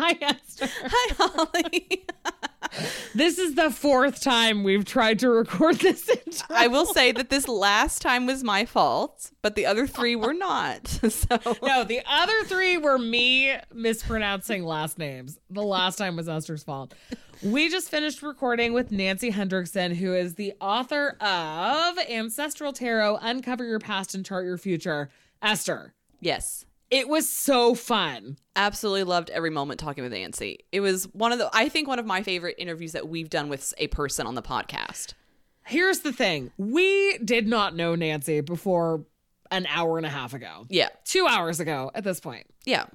Hi, Esther. Hi, Holly. This is the fourth time we've tried to record this intro. I will say that this last time was my fault, but the other three were not. So No, the other three were me mispronouncing last names. The last time was Esther's fault. We just finished recording with Nancy Hendrickson, who is the author of Ancestral Tarot Uncover Your Past and Chart Your Future. Esther, yes, it was so fun. absolutely loved every moment talking with Nancy. It was one of the I think one of my favorite interviews that we've done with a person on the podcast. Here's the thing we did not know Nancy before an hour and a half ago, Yeah, two hours ago at this point. yeah,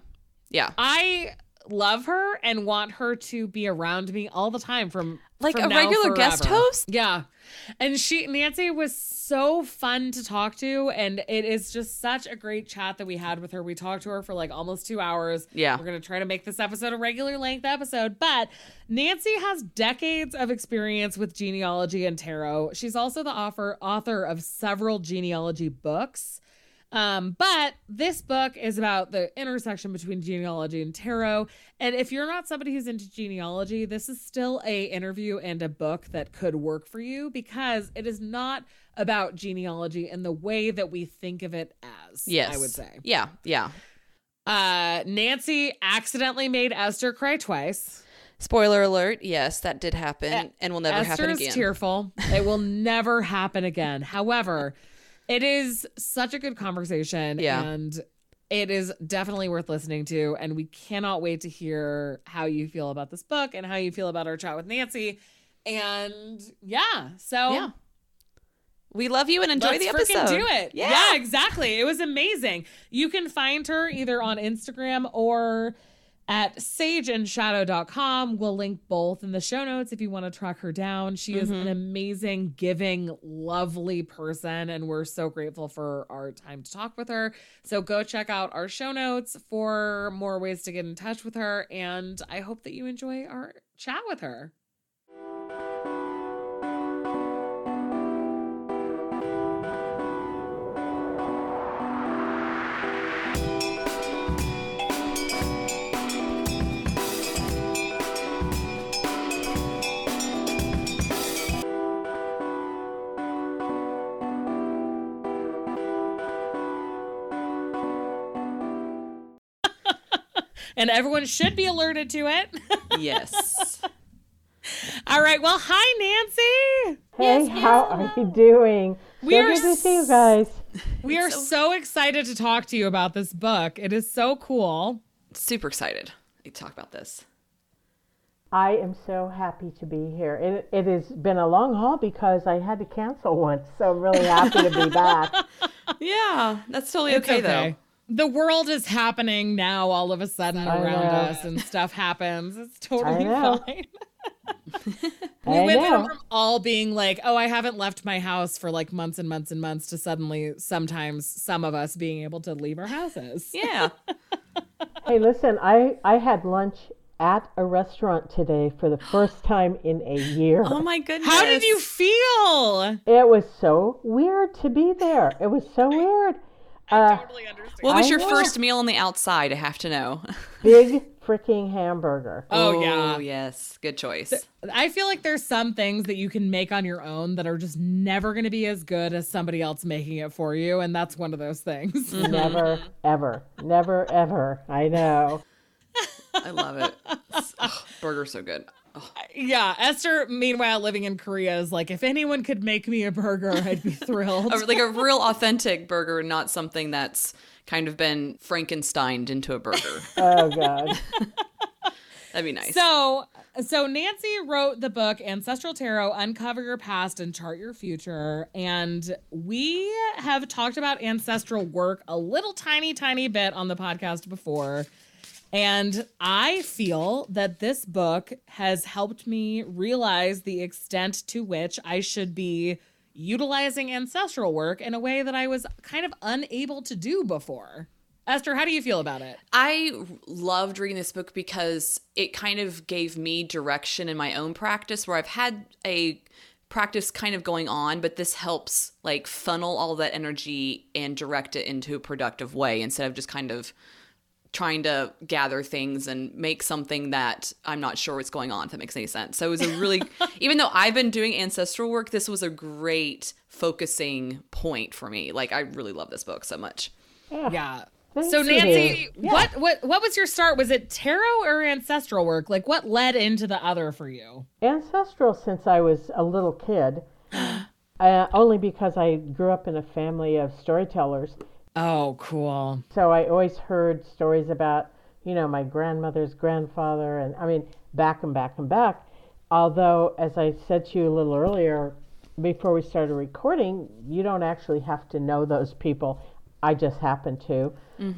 yeah. I love her and want her to be around me all the time from Like from a regular guest host? Yeah. And she Nancy was so fun to talk to and it is just such a great chat that we had with her. We talked to her for like almost 2 hours. Yeah. We're going to try to make this episode a regular length episode, but Nancy has decades of experience with genealogy and tarot. She's also the author author of several genealogy books. Um, but this book is about the intersection between genealogy and tarot. And if you're not somebody who's into genealogy, this is still a interview and a book that could work for you because it is not about genealogy in the way that we think of it as. Yes, I would say. Yeah, yeah. Uh, Nancy accidentally made Esther cry twice. Spoiler alert. Yes, that did happen, and will never Esther happen is tearful. It will never happen again. However, it is such a good conversation Yeah. and it is definitely worth listening to. And we cannot wait to hear how you feel about this book and how you feel about our chat with Nancy. And yeah, so Yeah. We love you and enjoy let's the episode. do it. Yeah. yeah, exactly. It was amazing. You can find her either on Instagram or at sageandshadow.com. We'll link both in the show notes if you want to track her down. She is Mm-hmm. an amazing, giving, lovely person, and we're so grateful for our time to talk with her. So go check out our show notes for more ways to get in touch with her. And I hope that you enjoy our chat with her. And everyone should be alerted to it. Yes. All right. Well, hi, Nancy. Hey, how are you doing? We so are good to see you guys. We are so excited to talk to you about this book. It is so cool. Super excited to talk about this. I am so happy to be here. It, it has been a long haul because I had to cancel once, so I'm really happy to be back. Yeah, that's totally It's okay, though. The world is happening now all of a sudden I around know. us and stuff happens. It's totally fine. we I went know. from all being like, oh, I haven't left my house for like months and months and months to suddenly sometimes some of us being able to leave our houses. Yeah. Hey, listen, I, I had lunch at a restaurant today for the first time in a year. Oh my goodness. How did you feel? It was so weird to be there. It was so weird. Uh, Totally understand. What was I your know. first meal on the outside? I have to know. big freaking hamburger. Oh, yeah. yes. Good choice. I feel like there's some things that you can make on your own that are just never going to be as good as somebody else making it for you. And that's one of those things. Never, ever, never, ever. I know. I love it. It's- ugh, burger's so good. Oh, yeah. Esther, meanwhile, living in Korea, is like, if anyone could make me a burger, I'd be thrilled. like a real authentic burger, not something that's kind of been Frankensteined into a burger. Oh, God. That'd be nice. So, so Nancy wrote the book Ancestral Tarot: Uncover Your Past and Chart Your Future, and we have talked about ancestral work a little tiny, tiny bit on the podcast before. And I feel that this book has helped me realize the extent to which I should be utilizing ancestral work in a way that I was kind of unable to do before. Esther, how do you feel about it? I loved reading this book because it kind of gave me direction in my own practice where I've had a practice kind of going on, but this helps like funnel all that energy and direct it into a productive way instead of just kind of trying to gather things and make something that I'm not sure what's going on, if that makes any sense. So it was a really, even though I've been doing ancestral work, this was a great focusing point for me. Like, I really love this book so much. Yeah. Thank So. Nancy, Yeah. what what what was your start? Was it tarot or ancestral work? Like what led into the other for you? ancestral since I was a little kid, uh, only because I grew up in a family of storytellers. Oh, cool. So I always heard stories about, you know, my grandmother's grandfather, and I mean, back and back and back. Although, as I said to you a little earlier, before we started recording, you don't actually have to know those people. I just happened to.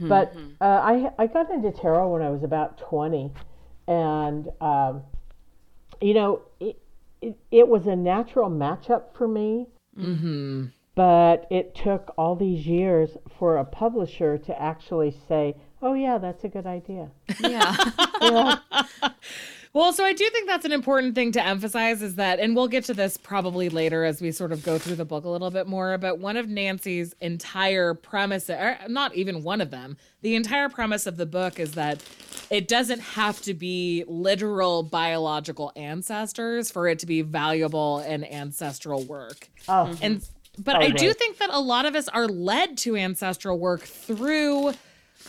But uh, I I got into tarot when I was about twenty, and um, you know, it, it it was a natural matchup for me but it took all these years for a publisher to actually say, "Oh yeah, that's a good idea." Yeah. Yeah. Well, so I do think that's an important thing to emphasize is that, and we'll get to this probably later as we sort of go through the book a little bit more, but one of Nancy's entire premise, or not even one of them, the entire premise of the book is that it doesn't have to be literal biological ancestors for it to be valuable and ancestral work. oh, And but oh, I do think that a lot of us are led to ancestral work through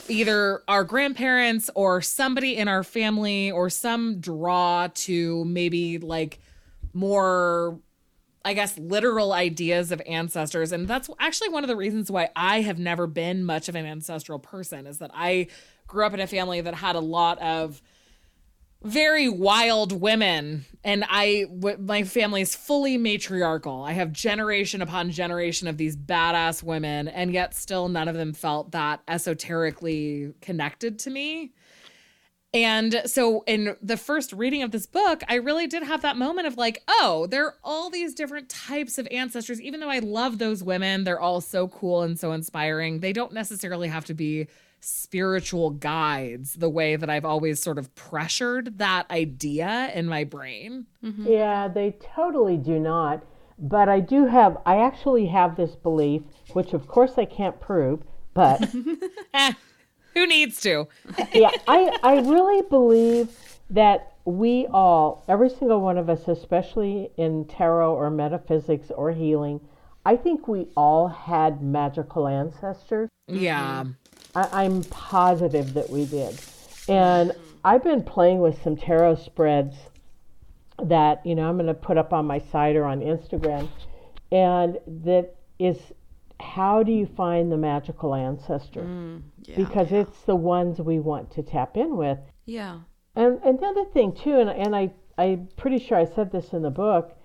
either our grandparents or somebody in our family or some draw to maybe like more I guess literal ideas of ancestors. And that's actually one of the reasons why I have never been much of an ancestral person is that I grew up in a family that had a lot of very wild women and i w- my family is fully matriarchal. I have generation upon generation of these badass women and yet still none of them felt that esoterically connected to me. And so in the first reading of this book i really did have that moment of like oh there are all these different types of ancestors. Even though i love those women they're all so cool and so inspiring. They don't necessarily have to be spiritual guides the way that I've always sort of pressured that idea in my brain. yeah, they totally do not. But I do have. I actually have this belief, which of course I can't prove, but Eh, who needs to? yeah, I, I really believe that we all, every single one of us, especially in tarot or metaphysics or healing, I think we all had magical ancestors. Yeah. I, I'm positive that we did. And I've been playing with some tarot spreads that, you know, I'm going to put up on my site or on Instagram. And that is how do you find the magical ancestor? Mm, yeah. Because it's the ones we want to tap in with. Yeah. And, and the other thing too, and, and I, I'm pretty sure I said this in the book,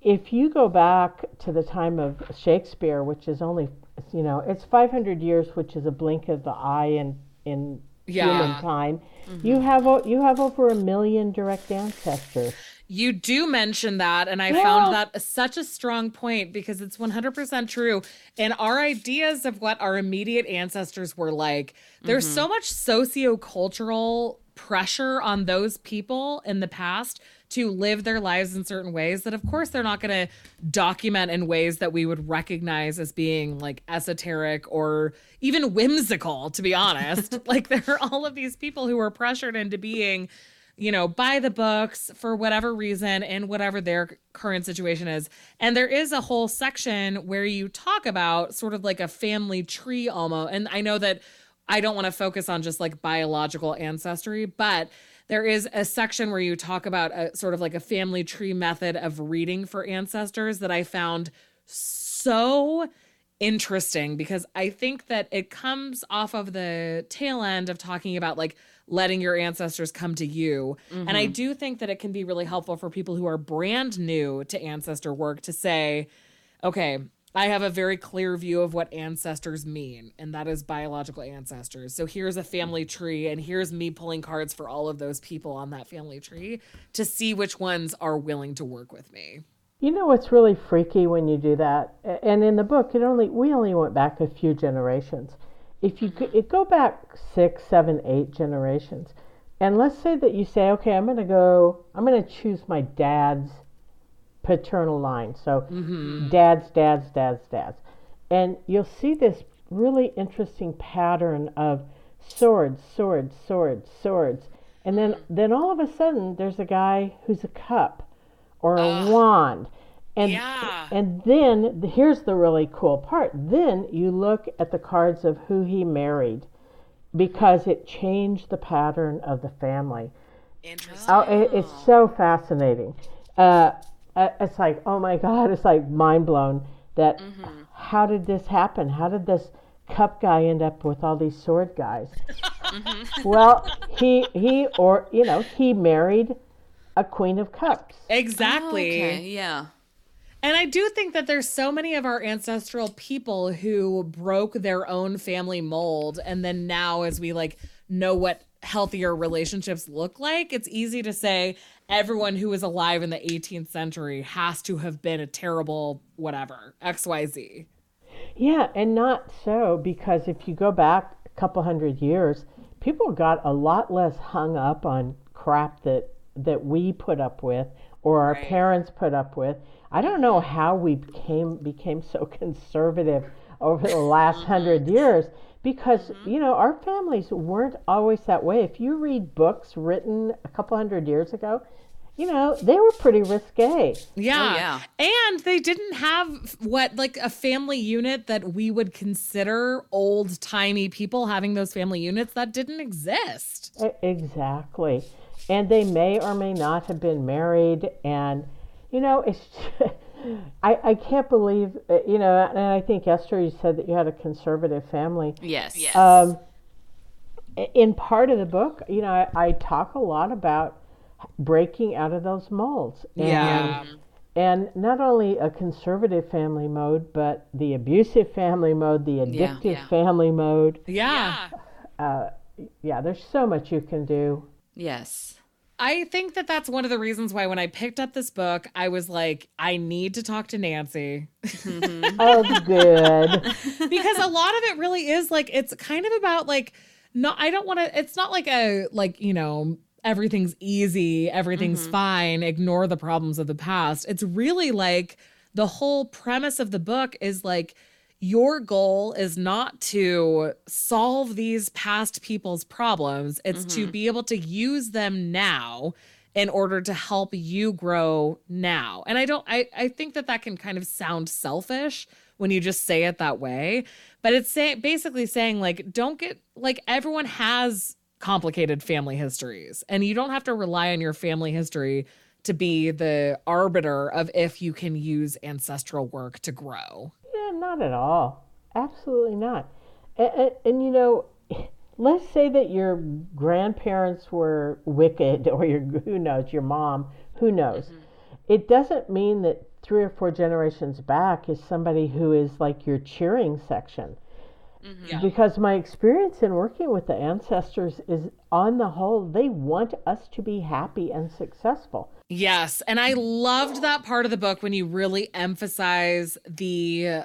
if you go back to the time of Shakespeare, which is only, you know, it's 500 years, which is a blink of the eye in, in Yeah. human mm-hmm. time, you have o- you have over a million direct ancestors. You do mention that, and I Yeah. found that such a strong point because it's 100% true. And our ideas of what our immediate ancestors were like, there's mm-hmm. so much sociocultural pressure on those people in the past to live their lives in certain ways that, of course, they're not going to document in ways that we would recognize as being like esoteric or even whimsical, to be honest. like, there are all of these people who are pressured into being you know, by the books for whatever reason and whatever their current situation is. And there is a whole section where you talk about sort of like a family tree almost. And I know that I don't want to focus on just like biological ancestry, but there is a section where you talk about a sort of like a family tree method of reading for ancestors that I found so interesting because I think that it comes off of the tail end of talking about like letting your ancestors come to you. And I mm-hmm. do think that it can be really helpful for people who are brand new to ancestor work to say, okay, I have a very clear view of what ancestors mean, and that is biological ancestors. So here's a family tree, and here's me pulling cards for all of those people on that family tree to see which ones are willing to work with me. You know what's really freaky when you do that? And in the book, it only we only went back a few generations. If you it go back six, seven, eight generations, and let's say that you say, okay, I'm going to go, I'm going to choose my dad's paternal line. So dad's, dad's, dad's, dad's, and you'll see this really interesting pattern of swords, swords, swords, swords. And then, then all of a sudden, there's a guy who's a cup or a wand. And, Yeah. and then here's the really cool part. Then you look at the cards of who he married because it changed the pattern of the family. Interesting. Oh, it, it's so fascinating. Uh, uh, Uh, it's like, oh my God, it's like mind blown that mm-hmm. how did this happen? How did this cup guy end up with all these sword guys? Mm-hmm. Well, he he or you know he married a queen of cups. Exactly. Oh, okay, yeah. And I do think that there's so many of our ancestral people who broke their own family mold and then now as we like know what healthier relationships look like, it's easy to say everyone who was alive in the 18th century has to have been a terrible whatever, XYZ. Yeah, and not so because if you go back a couple hundred years, people got a lot less hung up on crap that that we put up with or our parents put up with. I don't know how we became became so conservative over the last hundred years because mm-hmm. you know our families weren't always that way. If you read books written a couple hundred years ago, you know they were pretty risque. Yeah. Oh, yeah. And they didn't have what like a family unit that we would consider old timey people having those family units that didn't exist. Exactly. And they may or may not have been married. And, you know, it's, I, I can't believe, uh, you know, and I think Esther, you said that you had a conservative family. Yes. Yes. Um, in part of the book, you know, I, I talk a lot about breaking out of those molds. And, Yeah. And not only a conservative family mode, but the abusive family mode, the Yeah, addictive yeah. family mode. Yeah. Uh, yeah, there's so much you can do. yes. I think that that's one of the reasons why when I picked up this book, I was like, I need to talk to Nancy mm-hmm. Oh, good. because a lot of it really is like it's kind of about like not I don't want to it's not like a like, you know, everything's easy, everything's mm-hmm. fine, ignore the problems of the past. It's really like the whole premise of the book is like your goal is not to solve these past people's problems, it's to mm-hmm. be able to use them now in order to help you grow now. And I don't I I think that that can kind of sound selfish when you just say it that way, but it's say, basically saying like don't get like everyone has complicated family histories and you don't have to rely on your family history to be the arbiter of if you can use ancestral work to grow. Yeah, not at all. Absolutely not. And, and, and you know, let's say that your grandparents were wicked, or your who knows, your mom, who knows. Mm-hmm. It doesn't mean that three or four generations back is somebody who is like your cheering section. Mm-hmm. Yeah. Because my experience in working with the ancestors is, on the whole, they want us to be happy and successful. Yes, and I loved that part of the book when you really emphasize the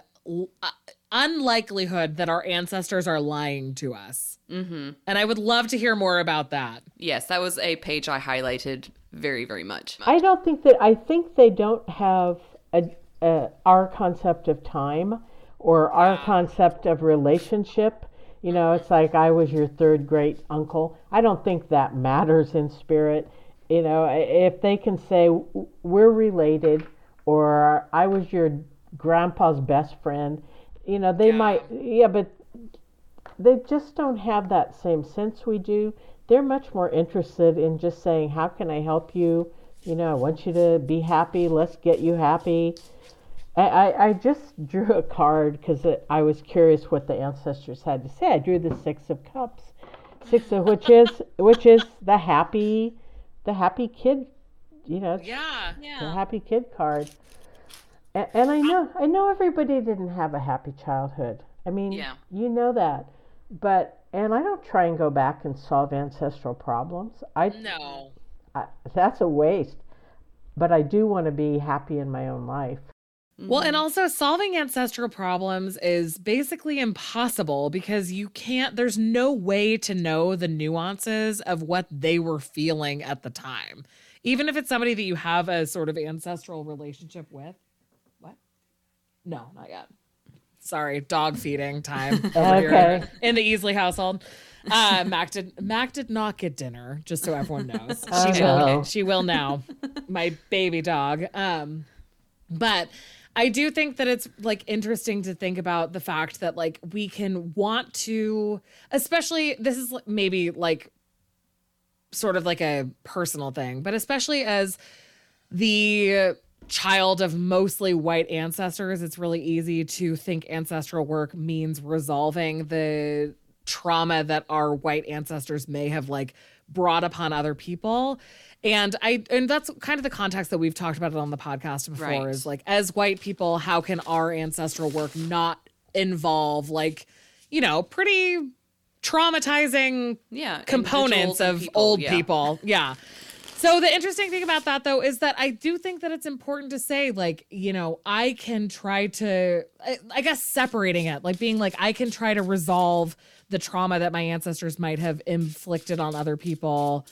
unlikelihood that our ancestors are lying to us. Mm-hmm. And I would love to hear more about that. Yes, that was a page I highlighted very, very much. I don't think that I think they don't have a, a our concept of time or our concept of relationship. You know, it's like I was your third great uncle. I don't think that matters in spirit. You know, if they can say we're related or I was your grandpa's best friend, you know, they might yeah, but they just don't have that same sense we do. They're much more interested in just saying, How can I help you? You know, I want you to be happy. Let's get you happy. I, I, I just drew a card because I was curious what the ancestors had to say. I drew the Six of Cups, six of which is which is the happy, the happy kid. You know, it's Yeah. the happy kid card. And, and I know I know everybody didn't have a happy childhood. I mean, Yeah. you know that. But and I don't try and go back and solve ancestral problems. I, No. I that's a waste. But I do want to be happy in my own life. Well, mm-hmm. and also solving ancestral problems is basically impossible because you can't, there's no way to know the nuances of what they were feeling at the time. Even if it's somebody that you have a sort of ancestral relationship with. No, not yet. Sorry, dog feeding time over here Okay. in the Easley household. Uh, Mac did Mac did not get dinner, just so everyone knows. She Oh, will. no. She will now. My baby dog. Um, but I do think that it's like interesting to think about the fact that like we can want to, especially this is maybe like sort of like a personal thing, but especially as the child of mostly white ancestors, it's really easy to think ancestral work means resolving the trauma that our white ancestors may have like brought upon other people. And I and that's kind of the context that we've talked about it on the podcast before Right. is like as white people, how can our ancestral work not involve like, you know, pretty traumatizing Yeah. components of people, old yeah. people. Yeah. So the interesting thing about that though is that I do think that it's important to say like, you know, I can try to I, I guess separating it, like being like I can try to resolve the trauma that my ancestors might have inflicted on other people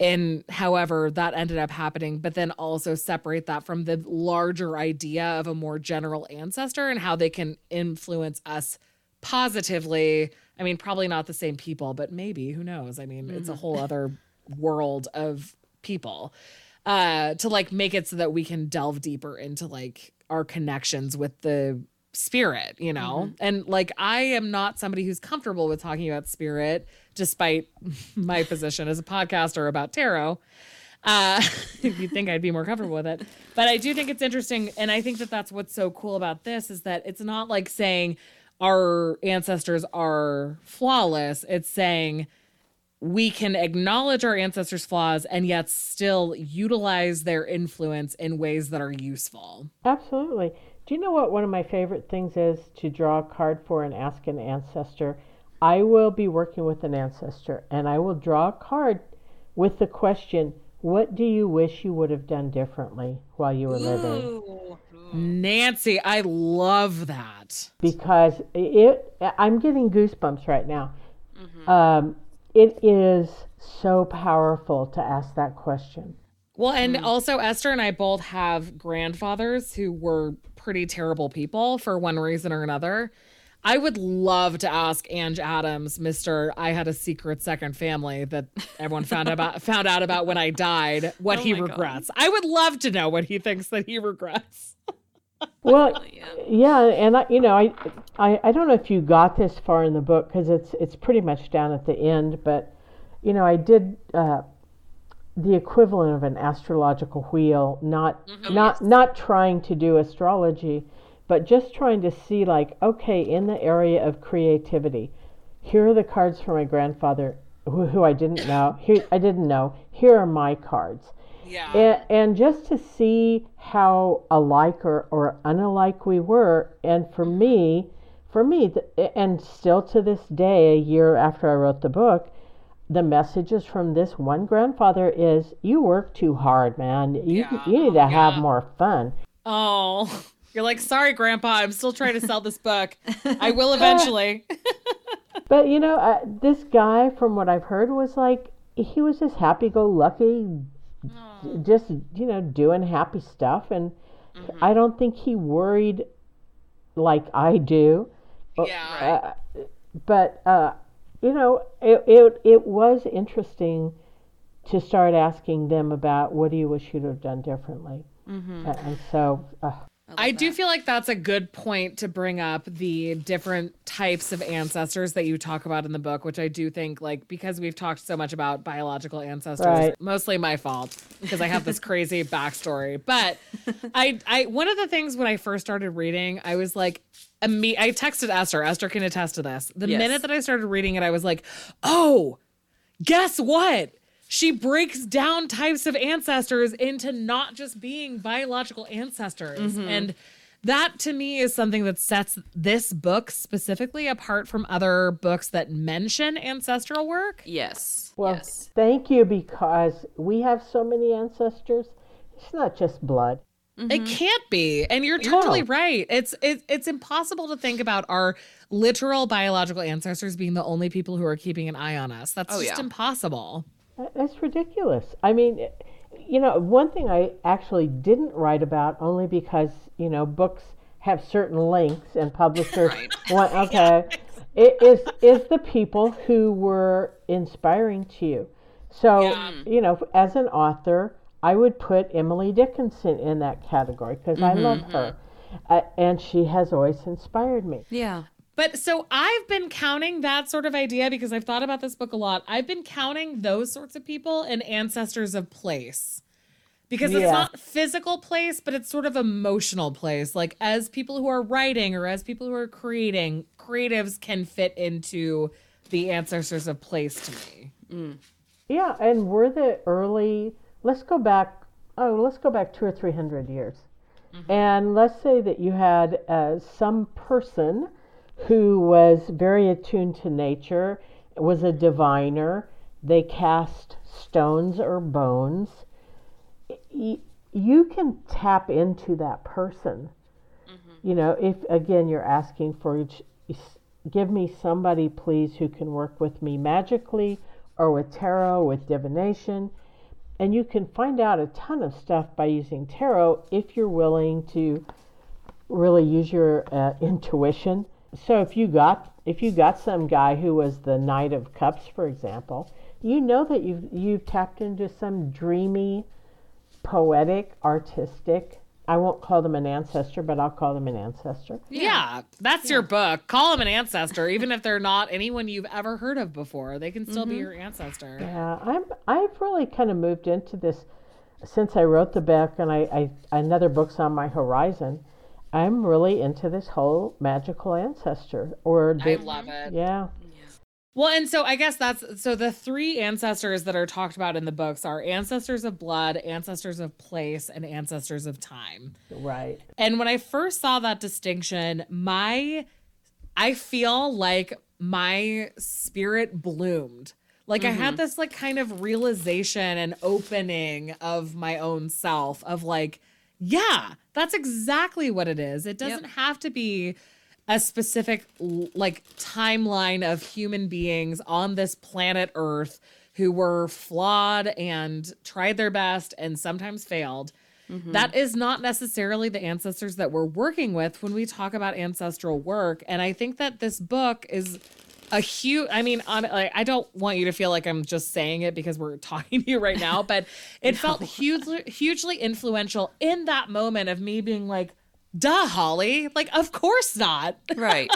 and however that ended up happening, but then also separate that from the larger idea of a more general ancestor and how they can influence us positively. I mean, probably not the same people, but maybe, who knows? I mean, it's a mm-hmm. whole other world of people. Uh to like make it so that we can delve deeper into like our connections with the spirit, you know? And like I am not somebody who's comfortable with talking about spirit despite my position as a podcaster about tarot. Uh, you'd think I'd be more comfortable with it. But I do think it's interesting. And I think that that's what's so cool about this is that it's not like saying our ancestors are flawless. It's saying we can acknowledge our ancestors' flaws and yet still utilize their influence in ways that are useful. Absolutely. Do you know what one of my favorite things is to draw a card for and ask an ancestor? I will be working with an ancestor and I will draw a card with the question, What do you wish you would have done differently while you were living? Nancy, I love that. Because it, I'm getting goosebumps right now. Um, it is so powerful to ask that question. Well, and hmm. also Esther and I both have grandfathers who were pretty terrible people for one reason or another. I would love to ask Ange Adams, Mr. I had a secret second family that everyone found about found out about when I died, what Oh he my God. regrets. I would love to know what he thinks that he regrets. Well, Yeah. yeah, and I, you know, I, I, I don't know if you got this far in the book because it's it's pretty much down at the end, but you know, I did uh, the equivalent of an astrological wheel, not not not trying to do astrology, but just trying to see like, okay, in the area of creativity, here are the cards for my grandfather who, who I didn't know. Here I didn't know. Here are my cards Yeah. and, and just to see how alike or, or unalike we were and for me for me and still to this day a year after i wrote the book the messages from this one grandfather is you work too hard man you, Yeah. you need to have more fun Oh, you're like, sorry, Grandpa, I'm still trying to sell this book. I will eventually. but you know uh, this guy from what i've heard was like he was just happy-go-lucky just you know doing happy stuff and i don't think he worried like i do yeah. Uh, but uh, you know, it, it it was interesting to start asking them about what do you wish you'd have done differently, Mm-hmm. A- and so I do feel like that's a good point to bring up the different types of ancestors that you talk about in the book, which I do think, like, because we've talked so much about biological ancestors, Right. mostly my fault because I have this crazy backstory. But I, I, one of the things when I first started reading, I was like, imme- I texted Esther. Esther can attest to this. The Yes. minute that I started reading it, I was like, oh, guess what? She breaks down types of ancestors into not just being biological ancestors. Mm-hmm. And that to me is something that sets this book specifically apart from other books that mention ancestral work. Yes. well, yes. thank you because we have so many ancestors. It's not just blood. It mm-hmm. can't be. And you're totally right. It's it, it's impossible to think about our literal biological ancestors being the only people who are keeping an eye on us. That's Oh, just yeah. impossible. That- That's ridiculous. I mean, eh, you know, one thing I actually didn't write about only because, you know, books have certain links and publishers Right. want okay. It is is the people who were inspiring to you. So Yeah. you know, as an author, I would put Emily Dickinson in that category because I love mm-hmm. her, mm-hmm. uh, and she has always inspired me. Yeah. But so I've been counting that sort of idea because I've thought about this book a lot. I've been counting those sorts of people in ancestors of place. Because it's Yeah. not physical place, but it's sort of emotional place. Like as people who are writing or as people who are creating, creatives can fit into the ancestors of place to me. Yeah, and we're the early. Let's go back. Oh, let's go back two or three hundred years, and let's say that you had uh, some person who was very attuned to nature, was a diviner. They cast stones or bones. You can tap into that person. You know, if again you're asking for each, give me somebody, please, who can work with me magically or with tarot, with divination. And you can find out a ton of stuff by using tarot if you're willing to really use your uh, intuition. So if you got if you got some guy who was the Knight of Cups, for example, you know that you've you've tapped into some dreamy, poetic, artistic. I won't call them an ancestor, but I'll call them an ancestor. Yeah, that's your book. Call them an ancestor, even if they're not anyone you've ever heard of before. They can still be mm-hmm. your ancestor. Yeah, I'm. I've really kind of moved into this since I wrote the book, and I, I another book's on my horizon. I'm really into this whole magical ancestor, or I love it. yeah, Well, and so I guess that's so the three ancestors that are talked about in the books are ancestors of blood, ancestors of place, and ancestors of time. right. And when I first saw that distinction, my I feel like my spirit bloomed. Like I had mm-hmm. this like kind of realization and opening of my own self of like, yeah, that's exactly what it is. It doesn't have to be a specific like timeline of human beings on this planet Earth who were flawed and tried their best and sometimes failed. Mm-hmm. That is not necessarily the ancestors that we're working with when we talk about ancestral work. And I think that this book is a huge, I mean, on, like, I don't want you to feel like I'm just saying it because we're talking to you right now, but it felt hugely, hugely influential in that moment of me being like, duh, Holly. Like, of course not. Right.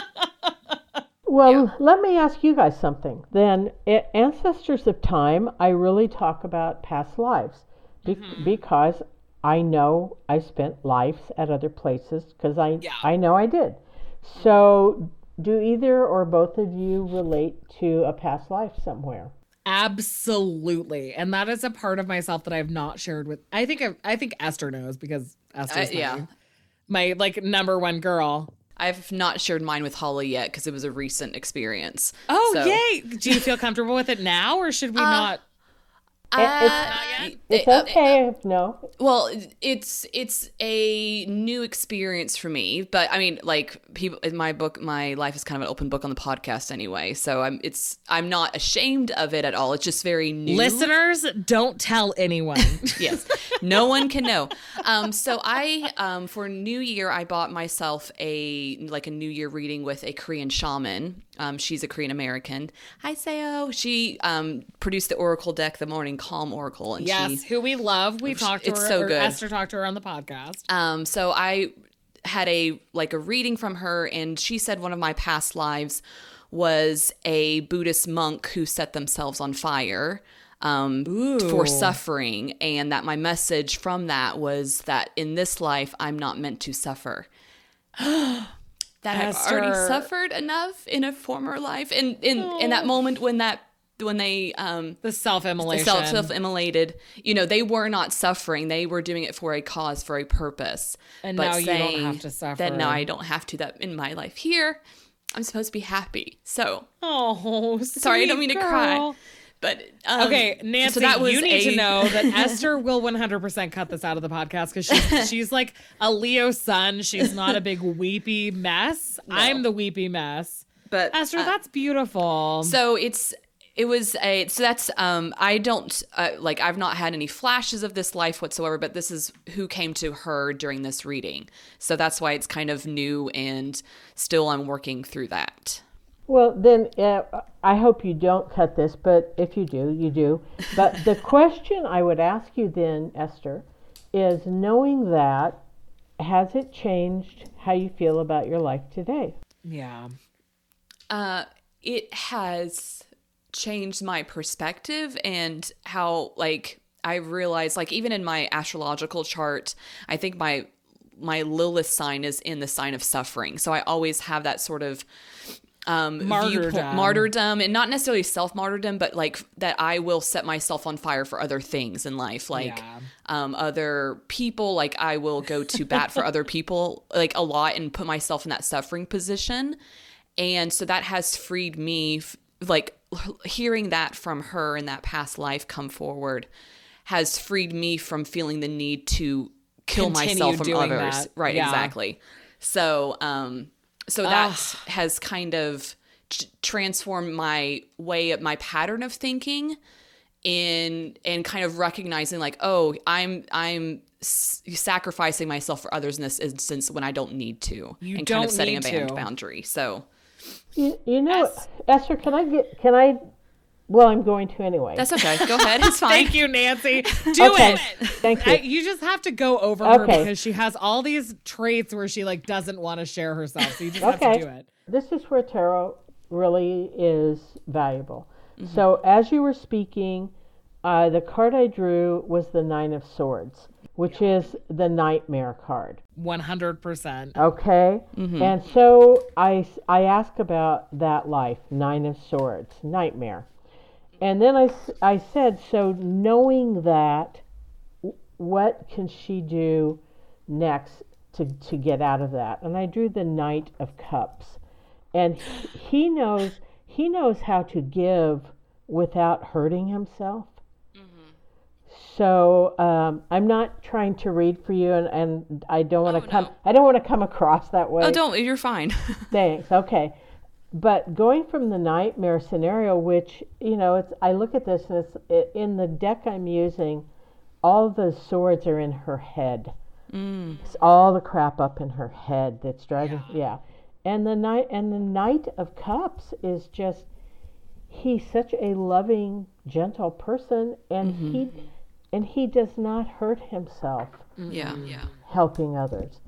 Well, let me ask you guys something. Then, a- ancestors of time, I really talk about past lives be- mm-hmm. because I know I spent lives at other places because I Yeah. I know I did. So, mm-hmm. Do either or both of you relate to a past life somewhere? Absolutely. And that is a part of myself that I've not shared with I think I, I think Esther knows because Esther's Uh, yeah. my, my like number one girl. I've not shared mine with Holly yet because it was a recent experience. Oh So- yay. Do you feel comfortable with it now or should we not Uh, It's uh, okay if no. Well, it's it's a new experience for me, but I mean, like people in my book, my life is kind of an open book on the podcast anyway. So I'm it's I'm not ashamed of it at all. It's just very new. listeners don't tell anyone. yes, no one can know. Um, so I um, for New Year I bought myself a like a New Year reading with a Korean shaman. Um, she's a Korean American. Hi Seo. She um, produced the Oracle deck, the Morning Calm Oracle, and yes, she who we love. We talked to it's her. so good. Esther talked to her on the podcast. Um, so I had a like a reading from her, and she said one of my past lives was a Buddhist monk who set themselves on fire um, for suffering, and that my message from that was that in this life I'm not meant to suffer. that I've already suffered enough in a former life, and in in that moment when that when they um The self-immolation. self self immolated. You know, they were not suffering; they were doing it for a cause, for a purpose. And but now you don't have to suffer. That now I don't have to. That in my life here, I'm supposed to be happy. So oh, sorry, I don't mean to cry. But um, Okay, Nancy, so that was you need a- to know that Esther will 100% cut this out of the podcast because she's, she's like a Leo sun. She's not a big weepy mess. I'm the weepy mess. But Esther, uh, that's beautiful. So it's It was a so that's um I don't uh, like I've not had any flashes of this life whatsoever, but this is who came to her during this reading. So that's why it's kind of new and still I'm working through that. Well, then uh, I hope you don't cut this, but if you do, you do. But the question I would ask you then, Esther, is knowing that, has it changed how you feel about your life today? Yeah. Uh, it has changed my perspective and how like I realized like even in my astrological chart, I think my my Lilith sign is in the sign of suffering. So I always have that sort of um Martyrdom. viewpoint- martyrdom and not necessarily self martyrdom but like that i will set myself on fire for other things in life like Yeah. um other people like i will go to bat for other people like a lot and put myself in that suffering position and so that has freed me like hearing that from her in that past life come forward has freed me from feeling the need to kill Continue myself from others that. right Yeah. exactly so um so that has kind of t- transformed my way my pattern of thinking in and kind of recognizing like oh i'm i'm s- sacrificing myself for others in this instance when i don't need to You and kind don't of setting a band to. boundary so You, you know, Esther, can I get, can I, well, I'm going to anyway. that's okay go ahead it's fine Thank you, Nancy. Do okay. it. Thank you. I, you just have to go over her because she has all these traits where she like doesn't want to share herself. So you just have to do it. this is where tarot really is valuable. Mm-hmm. So, as you were speaking, uh, the card I drew was the Nine of Swords, which is the Nightmare card. One hundred percent. Okay? And so I, I ask about that life, Nine of Swords, Nightmare. And then I, I said, so knowing that, what can she do next to, to get out of that? And I drew the Knight of Cups. And he- knows he knows how to give without hurting himself. So um, I'm not trying to read for you, and, and I don't want to Oh, come. no. I don't want to come across that way. oh don't you're fine Thanks. Okay. But going from the nightmare scenario, which you know, it's I look at this and it's it, in the deck I'm using, all the swords are in her head. Mm. It's all the crap up in her head that's driving. Yeah. And the night and the Knight of Cups is just he's such a loving, gentle person, and he mm-hmm. and he does not hurt himself yeah yeah helping others.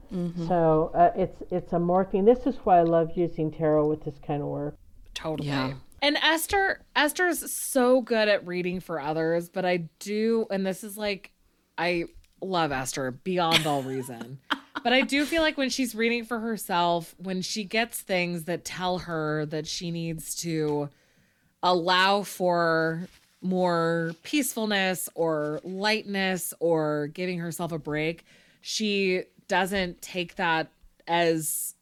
So uh, it's it's a morphine. This is why I love using tarot with this kind of work. Totally. Yeah. And Esther, Esther's so good at reading for others, but I do, and this is like, I love Esther beyond all reason. but I do feel like when she's reading for herself, when she gets things that tell her that she needs to allow for more peacefulness or lightness or giving herself a break, she doesn't take that as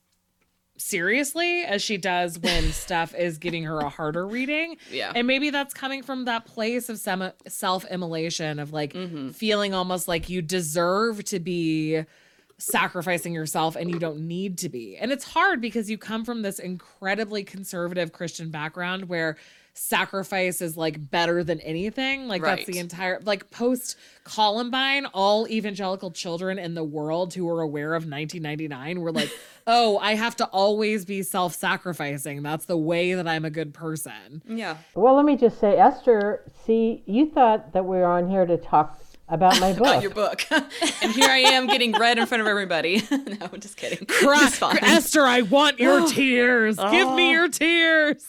seriously as she does when stuff is giving her a harder reading. Yeah. And maybe that's coming from that place of sem- self-immolation of like mm-hmm. feeling almost like you deserve to be sacrificing yourself and you don't need to be. And it's hard because you come from this incredibly conservative Christian background where sacrifice is like better than anything. Like that's the entire like post Columbine, all evangelical children in the world who were aware of 1999 were like, "Oh, I have to always be self-sacrificing. That's the way that I'm a good person." yeah Well, let me just say, Esther. See, you thought that we were on here to talk about my book. about your book and here i am getting red in front of everybody no i'm just kidding Cry- Esther, I want your tears. Give me oh. your tears.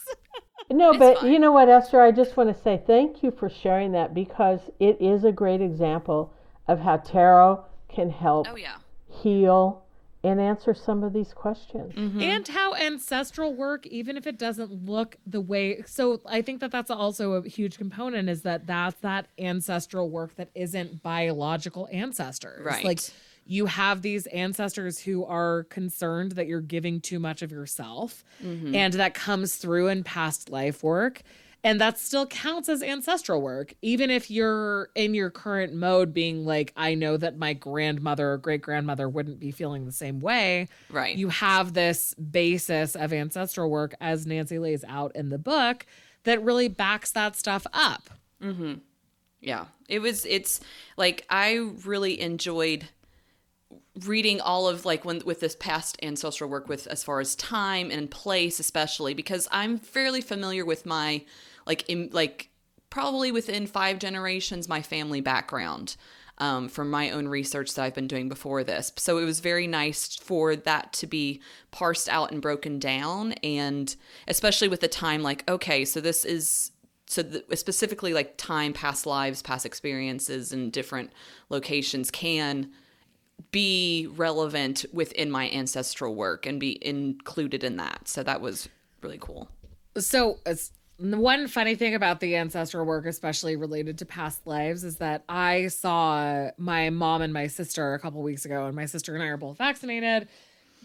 No, but you know what, Esther? I just want to say thank you for sharing that because it is a great example of how tarot can help oh yeah heal and answer some of these questions. Mm-hmm. and how ancestral work even if it doesn't look the way so i think that that's also a huge component is that that's that ancestral work that isn't biological ancestors Right. like you have these ancestors who are concerned that you're giving too much of yourself and that comes through in past life work and that still counts as ancestral work even if you're in your current mode being like i know that my grandmother or great grandmother wouldn't be feeling the same way Right. you have this basis of ancestral work as Nancy lays out in the book that really backs that stuff up. Mm-hmm. Yeah. It was it's like I really enjoyed reading all of like when with this past ancestral work with as far as time and place especially because I'm fairly familiar with my like in like probably within 5 generations my family background um, from my own research that I've been doing before this. So it was very nice for that to be parsed out and broken down and especially with the time like okay, so this is so the, specifically like time past lives past experiences in different locations can be relevant within my ancestral work and be included in that so that was really cool So, it's, the one funny thing about the ancestral work, especially related to past lives, is that I saw my mom and my sister a couple weeks ago, and my sister and I are both vaccinated.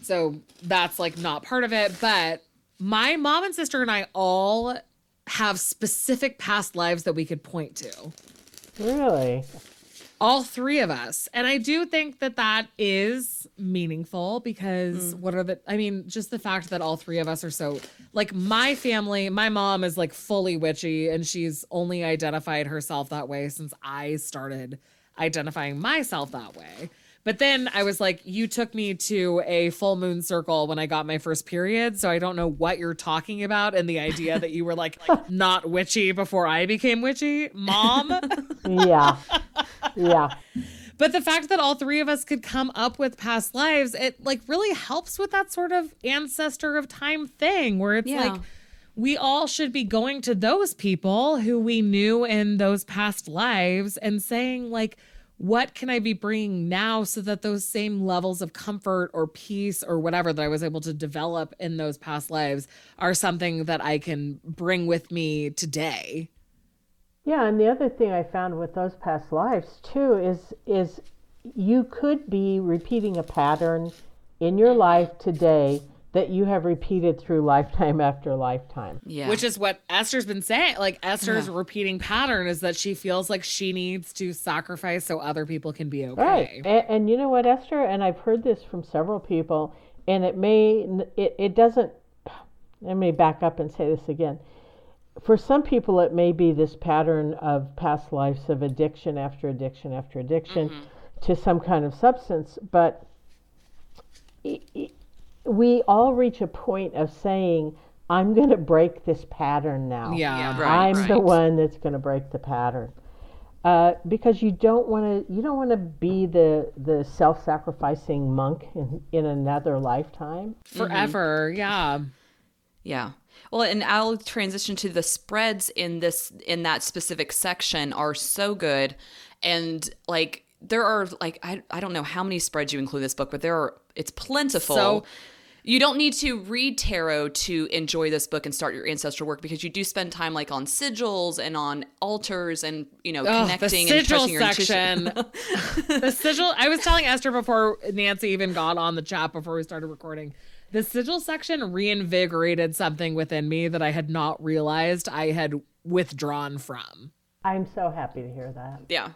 So, that's like not part of it. But my mom and sister and I all have specific past lives that we could point to. Really? All three of us. And i do think that that is meaningful because mm. what are the i mean just the fact that all three of us are so like my family my mom is like fully witchy and she's only identified herself that way since i started identifying myself that way but then i was like you took me to a full moon circle when i got my first period so i don't know what you're talking about and the idea that you were like not witchy before i became witchy mom Yeah. yeah. But the fact that all three of us could come up with past lives, it like really helps with that sort of ancestor of time thing where it's Yeah. like we all should be going to those people who we knew in those past lives and saying like what can I be bringing now so that those same levels of comfort or peace or whatever that I was able to develop in those past lives are something that I can bring with me today. Yeah, and the other thing I found with those past lives too is is you could be repeating a pattern in your life today that you have repeated through lifetime after lifetime. yeah Which is what Esther's been saying. Like Esther's repeating pattern is that she feels like she needs to sacrifice so other people can be okay. Right. And, and you know what, Esther? And I've heard this from several people, and it may, it, it doesn't, let me back up and say this again. For some people, it may be this pattern of past lives of addiction after addiction after addiction mm-hmm. to some kind of substance, but i i we all reach a point of saying, I'm going to break this pattern now. Yeah. Yeah, right. I'm the one that's going to break the pattern. Uh, because you don't want to you don't want to be the the self-sacrificing monk in, in another lifetime. Forever. Yeah. Yeah. Well, and I'll transition to the spreads in this in that specific section are so good, and like there are like I I don't know how many spreads you include in this book, but there are it's plentiful. So- you don't need to read tarot to enjoy this book and start your ancestral work because you do spend time like on sigils and on altars and you know Ugh, connecting the and sigil touching your intuition. section. the sigil. I was telling Esther before Nancy even got on the chat before we started recording. The sigil section reinvigorated something within me that I had not realized I had withdrawn from. I'm so happy to hear that. yeah,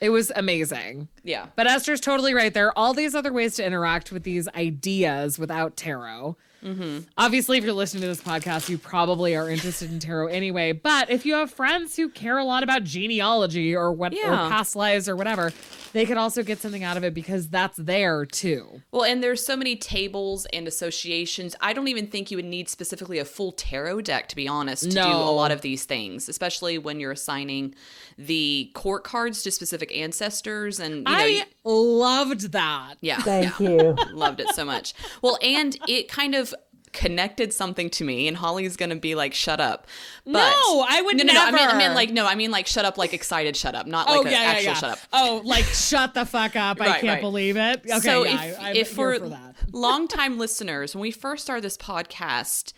It was amazing. yeah. But Esther's totally right. There are all these other ways to interact with these ideas without tarot. Mm-hmm. Obviously, if you're listening to this podcast, you probably are interested in tarot anyway. But if you have friends who care a lot about genealogy or what Yeah. or past lives or whatever, they could also get something out of it because that's there too. Well, and there's so many tables and associations. I don't even think you would need specifically a full tarot deck, to be honest, to do a lot of these things, especially when you're assigning the court cards to specific ancestors. And, you know, I you- loved that. yeah, Thank yeah. you. loved it so much. Well, and it kind of connected something to me and Holly's gonna be like shut up. But No, I would no, no, no, I mean I mean like no, I mean like shut up like excited shut up, not oh, like Oh an yeah, yeah, actual yeah. shut up. Oh, like shut the fuck up! I can't right. believe it. Okay, so yeah, if, I, I'm if here for, for that. longtime listeners, when we first started this podcast,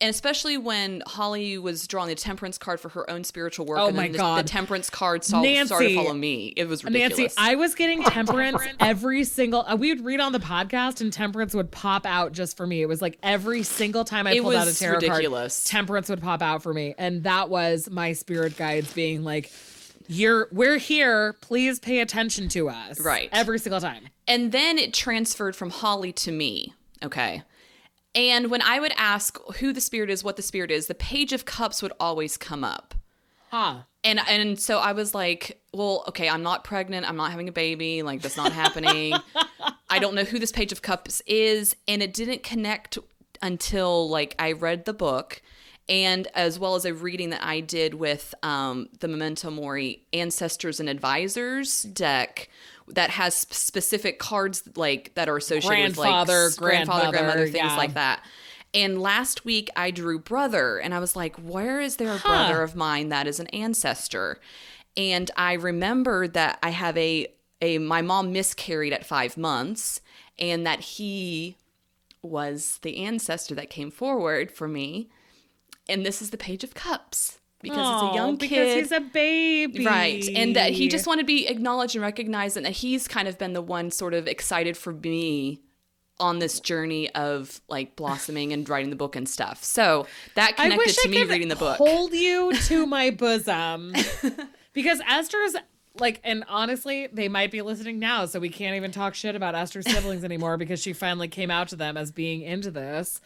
and especially when Holly was drawing the temperance card for her own spiritual work, Oh and my then the, God. the temperance card saw, started Nancy. to follow me, it was ridiculous. Nancy, I was getting temperance every single. Uh, we would read on the podcast, and temperance would pop out just for me. It was like every single time I It pulled out a tarot ridiculous. card, temperance would pop out for me, and that was my spirit guides being like, "You're, we're here. Please pay attention to us." Right. every single time. and then it transferred from Holly to me. Okay. And when I would ask who the spirit is, what the spirit is, the page of cups would always come up. Huh. And and so I was like, well, okay, I'm not pregnant. I'm not having a baby. Like that's not happening. I don't know who this page of cups is, and it didn't connect until like I read the book and as well as a reading that I did with um, the Memento Mori Ancestors and Advisors deck that has specific cards like that are associated Grandfather, with like grandfather, grandmother, grandmother, things yeah. like that. And last week I drew brother, and I was like, where is there a brother of mine that is an ancestor? And I remember that I have a a my mom miscarried at five months, and that he was the ancestor that came forward for me. And this is the page of cups because it's a young because kid. Because he's a baby. Right. And that he just wanted to be acknowledged and recognized, and that he's kind of been the one sort of excited for me on this journey of like blossoming and writing the book and stuff. So that connected to I me reading the book. hold you to my bosom. because Esther's like, and honestly, they might be listening now, so we can't even talk shit about Esther's siblings anymore because she finally came out to them as being into this.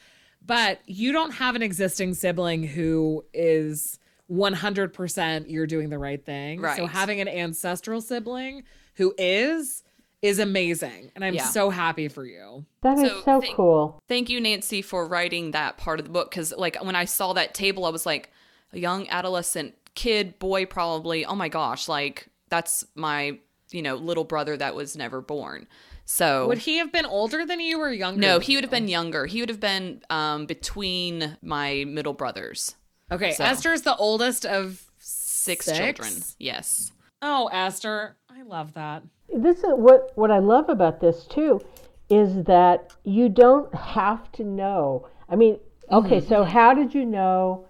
But you don't have an existing sibling who is 100% you're doing the right thing. Right. So having an ancestral sibling who is is amazing. And I'm Yeah. so happy for you. That is So so, thank- cool. Thank you, Nancy, for writing that part of the book. Because like when I saw that table, I was like, a young adolescent kid, boy, probably. Oh my gosh, like that's my you know little brother that was never born. So Would he have been older than you or younger? no, he would you? have been younger. He would have been um, between my middle brothers. Okay, So. Esther's the oldest of Six, Six? children. Yes. Oh, Esther, I love that. This is what what I love about this too is that you don't have to know. I mean, okay, so how did you know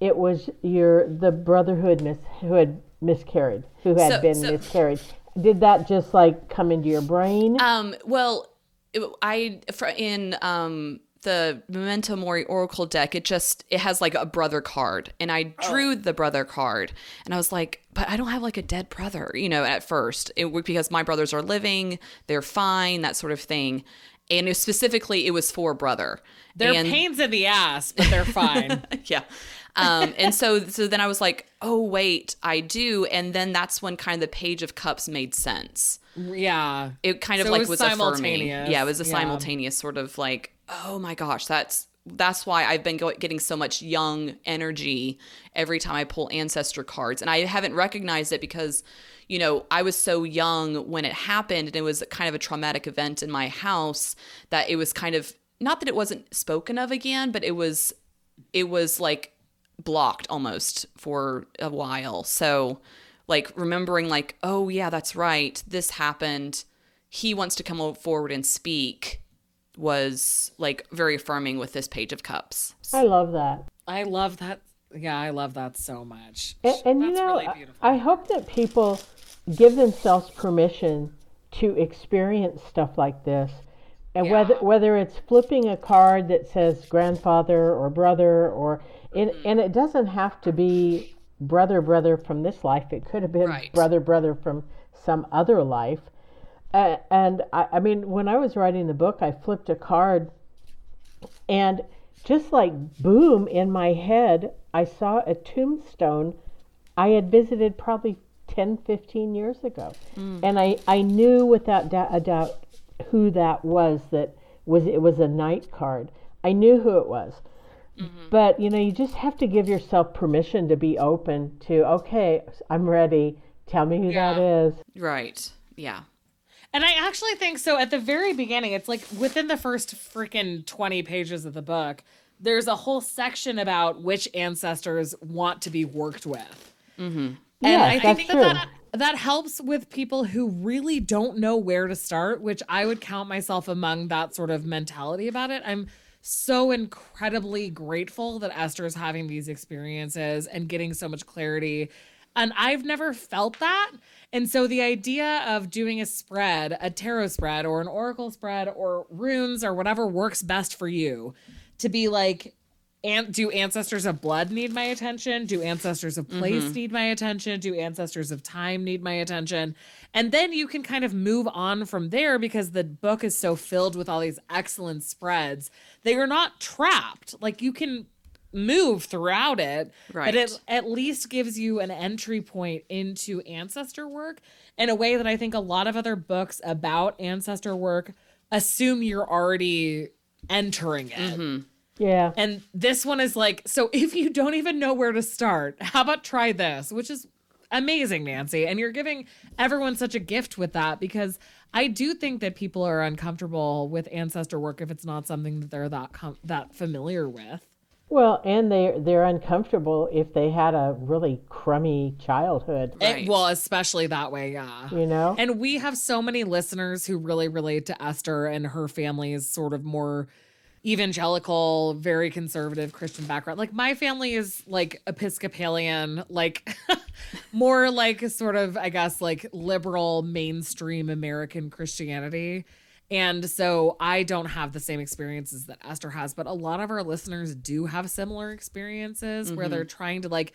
it was your the brotherhood who had who had miscarried, who had So- been so- miscarried? Did that just like come into your brain? Um, well, it- I fr- in um the Memento Mori Oracle deck, it just it has like a brother card, and I drew the brother card, and I was like, but I don't have like a dead brother, you know. At first, it would because my brothers are living, they're fine, that sort of thing, and it, specifically, it was for brother. They're and, pains in the ass, but they're fine. yeah. Um, and so so then I was like, oh wait, I do, and then that's when kind of the Page of Cups made sense. Yeah. it kind of So it like was was, affirming. simultaneous. Yeah, it was a Yeah. simultaneous sort of like, oh my gosh, that's that's why I've been go- getting so much young energy every time I pull ancestor cards, and I haven't recognized it because, you know, I was so young when it happened, and it was kind of a traumatic event in my house that it was kind of not that it wasn't spoken of again, but it was it was like blocked almost for a while. So, like remembering like, oh yeah, that's right. This happened. He wants to come forward and speak was like very affirming with this page of cups. I love that. I love that. Yeah, I love that so much. And, and you know, really I- beautiful. I hope that people give themselves permission to experience stuff like this. And whether whether it's flipping a card that says grandfather or brother or and, Mm-hmm. and it doesn't have to be brother brother from this life. It could have been Right. brother brother from some other life. Uh, and I, I mean, when I was writing the book, I flipped a card and just like boom in my head, I saw a tombstone I had visited probably 10, 15 years ago. And I, I knew without da- a doubt who that was that was it was a knight card. I knew who it was. Mm-hmm. But you know, you just have to give yourself permission to be open to okay, I'm ready. Tell me who that Yeah. is. Right. Yeah. And I actually think so at the very beginning, it's like within the first freaking 20 pages of the book, there's a whole section about which ancestors want to be worked with. Mm-hmm. And Yeah, I that's think true. that, that that helps with people who really don't know where to start, which I would count myself among that sort of mentality about it. I'm so incredibly grateful that Esther is having these experiences and getting so much clarity. And I've never felt that. And so the idea of doing a spread, a tarot spread or an oracle spread or runes or whatever works best for you, to be like, and do ancestors of blood need my attention? Do ancestors of place mm-hmm. need my attention? Do ancestors of time need my attention? And then you can kind of move on from there because the book is so filled with all these excellent spreads that you're not trapped. Like you can move throughout it, right. but it at least gives you an entry point into ancestor work in a way that I think a lot of other books about ancestor work assume you're already entering it. Mm-hmm. Yeah. And this one is like, so if you don't even know where to start, how about try this, which is amazing, Nancy. And you're giving everyone such a gift with that because I do think that people are uncomfortable with ancestor work if it's not something that they're that com- that familiar with. Well, and they they're uncomfortable if they had a really crummy childhood. Right. It, well, especially that way, yeah. You know. And we have so many listeners who really relate to Esther and her family's sort of more evangelical, very conservative Christian background. Like my family is like Episcopalian, like more like sort of, I guess, like liberal mainstream American Christianity. And so I don't have the same experiences that Esther has, but a lot of our listeners do have similar experiences mm-hmm. where they're trying to like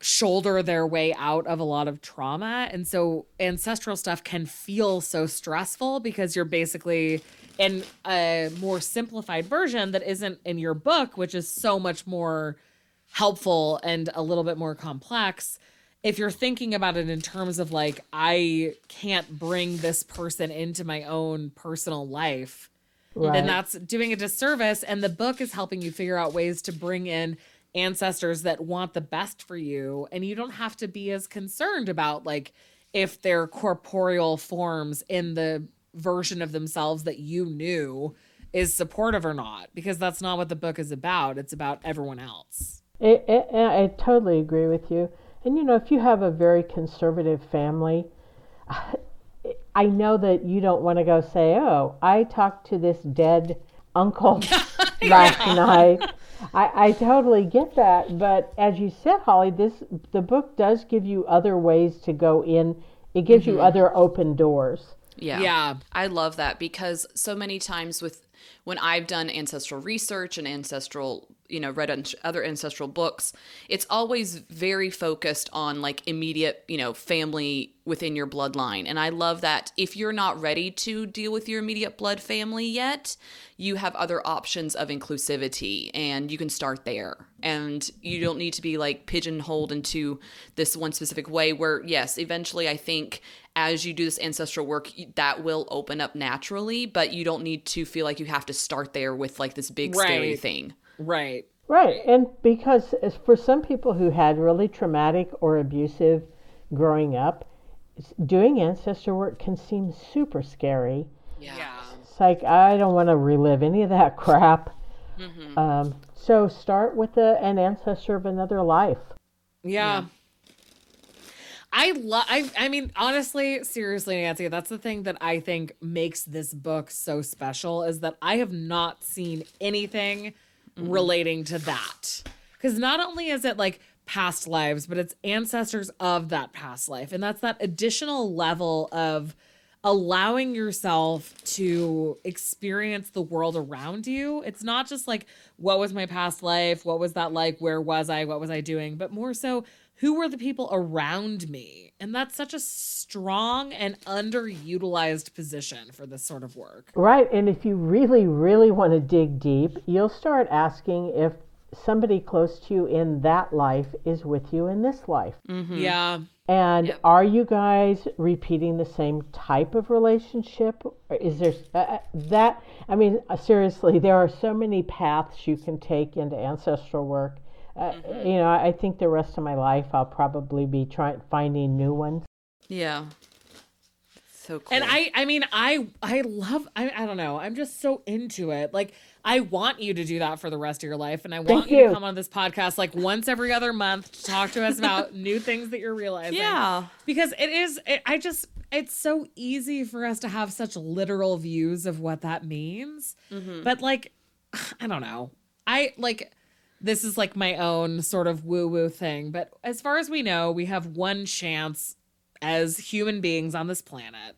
shoulder their way out of a lot of trauma. And so ancestral stuff can feel so stressful because you're basically in a more simplified version that isn't in your book, which is so much more helpful and a little bit more complex. If you're thinking about it in terms of like, I can't bring this person into my own personal life, right. then that's doing a disservice. And the book is helping you figure out ways to bring in ancestors that want the best for you. And you don't have to be as concerned about like, if they're corporeal forms in the version of themselves that you knew is supportive or not because that's not what the book is about. It's about everyone else. It, it, i totally agree with you. And you know if you have a very conservative family i know that you don't want to go say oh i talked to this dead uncle last night. I, I totally get that. But as you said holly this the book does give you other ways to go in. It gives mm-hmm. you other open doors yeah. Yeah. I love that because so many times with when I've done ancestral research and ancestral, you know, read other ancestral books, it's always very focused on like immediate, you know, family within your bloodline. And I love that if you're not ready to deal with your immediate blood family yet, you have other options of inclusivity and you can start there. And you don't need to be like pigeonholed into this one specific way where, yes, eventually I think as you do this ancestral work, that will open up naturally, but you don't need to feel like you have to start there with like this big right. scary thing. Right. Right. And because for some people who had really traumatic or abusive growing up, doing ancestor work can seem super scary. Yeah. It's like, I don't want to relive any of that crap. Mm-hmm. Um, so start with a, an ancestor of another life. Yeah. yeah. I love. I. I mean, honestly, seriously, Nancy, that's the thing that I think makes this book so special is that I have not seen anything mm-hmm. relating to that. Because not only is it like past lives, but it's ancestors of that past life, and that's that additional level of allowing yourself to experience the world around you. It's not just like, what was my past life? What was that like? Where was I? What was I doing? But more so, who were the people around me? And that's such a strong and underutilized position for this sort of work. Right. And if you really, really want to dig deep, you'll start asking if somebody close to you in that life is with you in this life. Mm-hmm. Yeah. And yep. are you guys repeating the same type of relationship? Or is there uh, uh that? I mean, uh, seriously, there are so many paths you can take into ancestral work uh, mm-hmm. you know, I think the rest of my life I'll probably be trying finding new ones. Yeah. So cool. And I I mean I I love I I don't know. I'm just so into it. Like I want you to do that for the rest of your life and I want you. you. to come on this podcast like once every other month to talk to us about new things that you're realizing. Yeah. Because it is it, I just it's so easy for us to have such literal views of what that means. Mm-hmm. But like I don't know. I like this is like my own sort of woo woo thing. But as far as we know, we have one chance as human beings on this planet.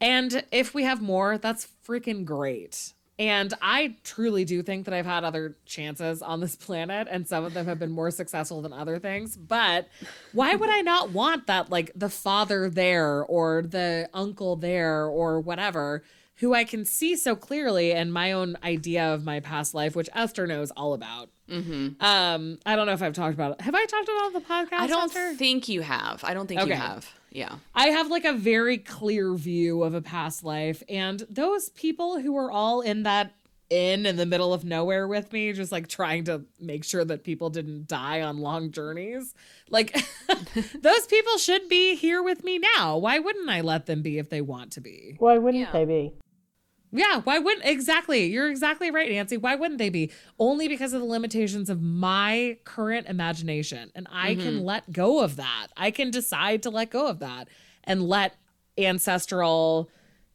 And if we have more, that's freaking great. And I truly do think that I've had other chances on this planet, and some of them have been more successful than other things. But why would I not want that, like the father there or the uncle there or whatever, who I can see so clearly in my own idea of my past life, which Esther knows all about. Mm-hmm. Um, I don't know if I've talked about it. Have I talked about the podcast? I don't Esther? think you have. I don't think Okay. you have. Yeah. I have like a very clear view of a past life, and those people who are all in that inn in the middle of nowhere with me, just like trying to make sure that people didn't die on long journeys, like those people should be here with me now. Why wouldn't I let them be if they want to be? Why wouldn't Yeah. they be? Yeah, why wouldn't exactly? You're exactly right, Nancy. Why wouldn't they be? Only because of the limitations of my current imagination. And I can mm-hmm. let go of that. I can decide to let go of that and let ancestral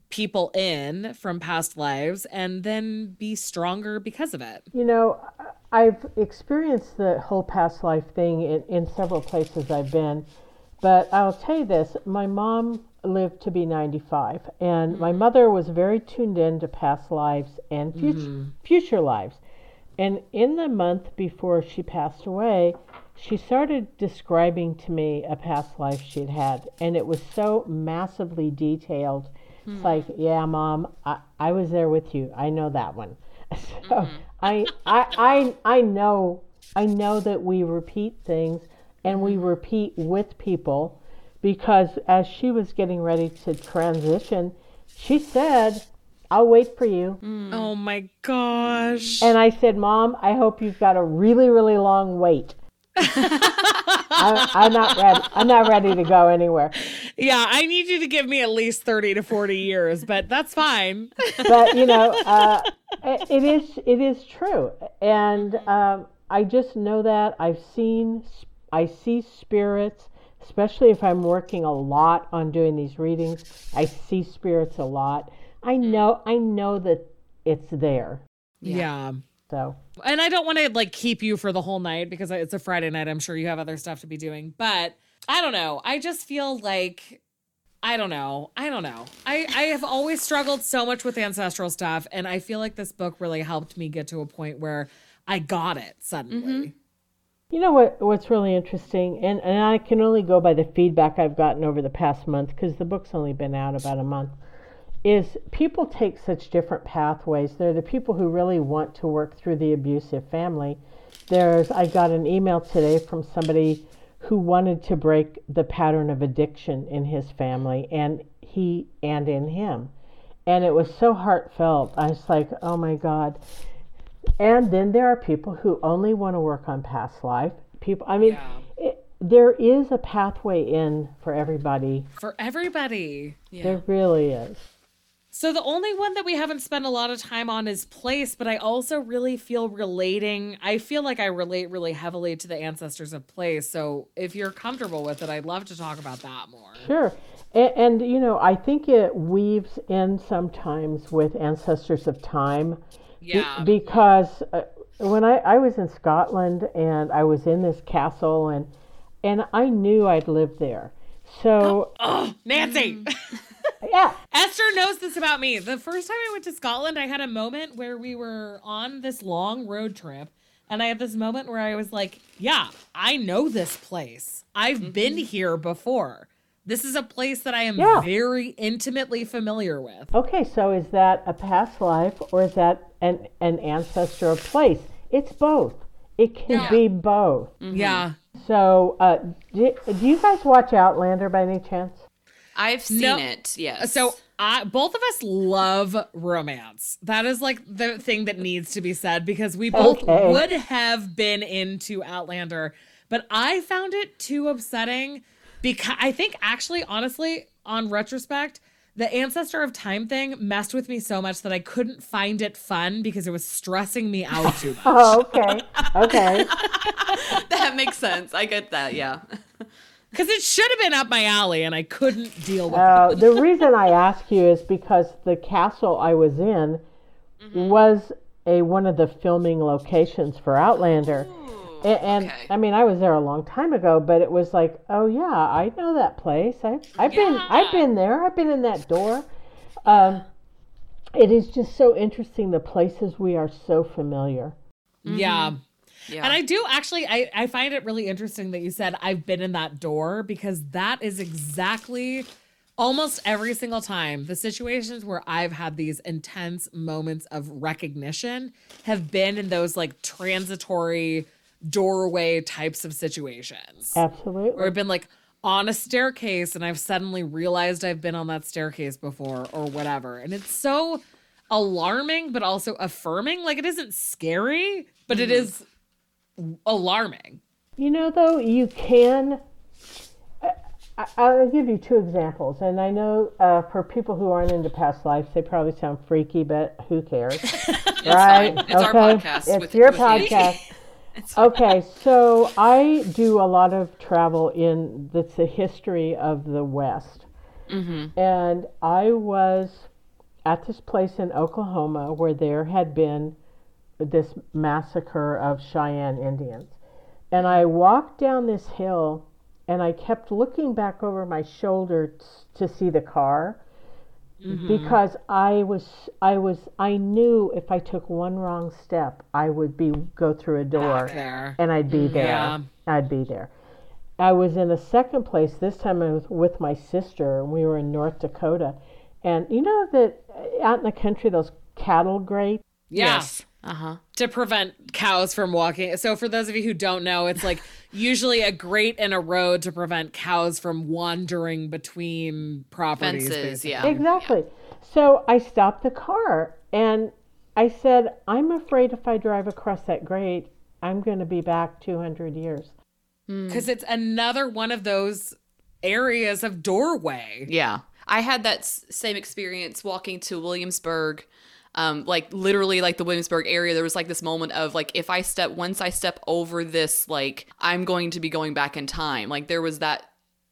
people in from past lives and then be stronger because of it. You know, I've experienced the whole past life thing in, in several places I've been, but I'll tell you this my mom lived to be 95, and my mm-hmm. mother was very tuned in to past lives and future, mm-hmm. future lives. And in the month before she passed away, she started describing to me a past life she'd had, and it was so massively detailed. It's like, yeah, mom, I, I was there with you. I know that one. So mm-hmm. I, I, I, I know, I know that we repeat things, and we mm-hmm. repeat with people, because as she was getting ready to transition, she said, "I'll wait for you." Hmm. Oh my gosh. And I said, Mom, I hope you've got a really, really long wait. I, I'm not ready. I'm not ready to go anywhere. Yeah, I need you to give me at least 30 to 40 years, but that's fine. But you know, uh, it it is it is true, and um, I just know that I've seen I see spirits, especially if I'm working a lot on doing these readings. I see spirits a lot. I know I know that it's there. yeah. So And I don't want to like keep you for the whole night because it's a Friday night. I'm sure you have other stuff to be doing, but I don't know. I just feel like I don't know. I don't know. I I have always struggled so much with ancestral stuff and I feel like this book really helped me get to a point where I got it suddenly. Mm-hmm. You know what? What's really interesting, and, and I can only go by the feedback I've gotten over the past month because the book's only been out about a month. Is people take such different pathways. There are the people who really want to work through the abusive family. There's I got an email today from somebody who wanted to break the pattern of addiction in his family and he and in him. And it was so heartfelt. I was like, oh my God. And then there are people who only want to work on past life. People, I mean, it, there is a pathway in for everybody. For everybody. There really is. So the only one that we haven't spent a lot of time on is place, but I also really feel relating. I feel like I relate really heavily to the ancestors of place. So if you're comfortable with it, I'd love to talk about that more. Sure. And, and you know, I think it weaves in sometimes with ancestors of time. Be- Yeah. because uh, when I, I was in Scotland and I was in this castle and and I knew I'd lived there. So Oh, Nancy. yeah, Esther knows this about me. The first time I went to Scotland, I had a moment where we were on this long road trip. And I had this moment where I was like, yeah, I know this place. I've been here before. This is a place that I am Yeah. very intimately familiar with. Okay, so is that a past life or is that an, an ancestral place? It's both. It can be both. Yeah. So, uh, do, do you guys watch Outlander by any chance? I've seen No. it. Yes. So I, both of us love romance. That is like the thing that needs to be said because we both Okay. would have been into Outlander, but I found it too upsetting because I think actually, honestly, on retrospect, the ancestor of time thing messed with me so much that I couldn't find it fun because it was stressing me out too oh, much. Oh, okay. Okay. that makes sense. I get that. Yeah. Because it should have been up my alley and I couldn't deal with it. Uh, the reason I ask you is because the castle I was in was a one of the filming locations for Outlander. A- and okay. I mean, I was there a long time ago, but it was like, oh yeah, I know that place. I, I've been, I've been there. I've been in that door. Um, it is just so interesting the places we are so familiar. Yeah. Yeah. And I do actually I, I find it really interesting that you said I've been in that door because that is exactly almost every single time the situations where I've had these intense moments of recognition have been in those like transitory doorway types of situations. Absolutely. Where I've been like on a staircase and I've suddenly realized I've been on that staircase before or whatever. And it's so alarming but also affirming. Like it isn't scary, but it mm-hmm. is alarming. You know, though, you can. I, I'll give you two examples, and I know uh, for people who aren't into past lives, they probably sound freaky, but who cares, right? fine. It's our podcast It's with- your with me. podcast. okay, so I do a lot of travel in that's the history of the West, and I was at this place in Oklahoma where there had been this massacre of Cheyenne Indians. And I walked down this hill and I kept looking back over my shoulder t- to see the car mm-hmm. because I was I was I knew if I took one wrong step I would be go through a door and I'd be mm, there. Yeah. I'd be there. I was in a second place. This time I was with my sister, and we were in North Dakota. And you know that out in the country, those cattle grate. Yeah. Yes. Uh huh. To prevent cows from walking. So, for those of you who don't know, it's like usually a grate in a road to prevent cows from wandering between properties. Fences. basically. Yeah. Exactly. So I stopped the car and I said, I'm afraid if I drive across that grate, I'm going to be back 200 years. Because it's another one of those areas of doorway. Yeah. I had that same experience walking to Williamsburg. Um, like literally like the Williamsburg area, there was like this moment of like if I step once I step over this, like I'm going to be going back in time. Like there was that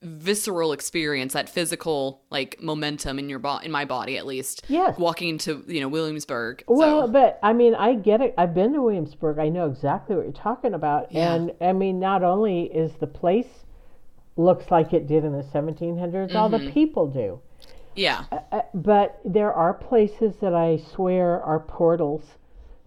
visceral experience, that physical like momentum in your bo- in my body at least. Yes. Walking into, you know, Williamsburg. Well, so, but I mean, I get it. I've been to Williamsburg. I know exactly what you're talking about. Yeah. And I mean, not only is the place looks like it did in the 1700s, all the people do. Yeah. Uh, but there are places that I swear are portals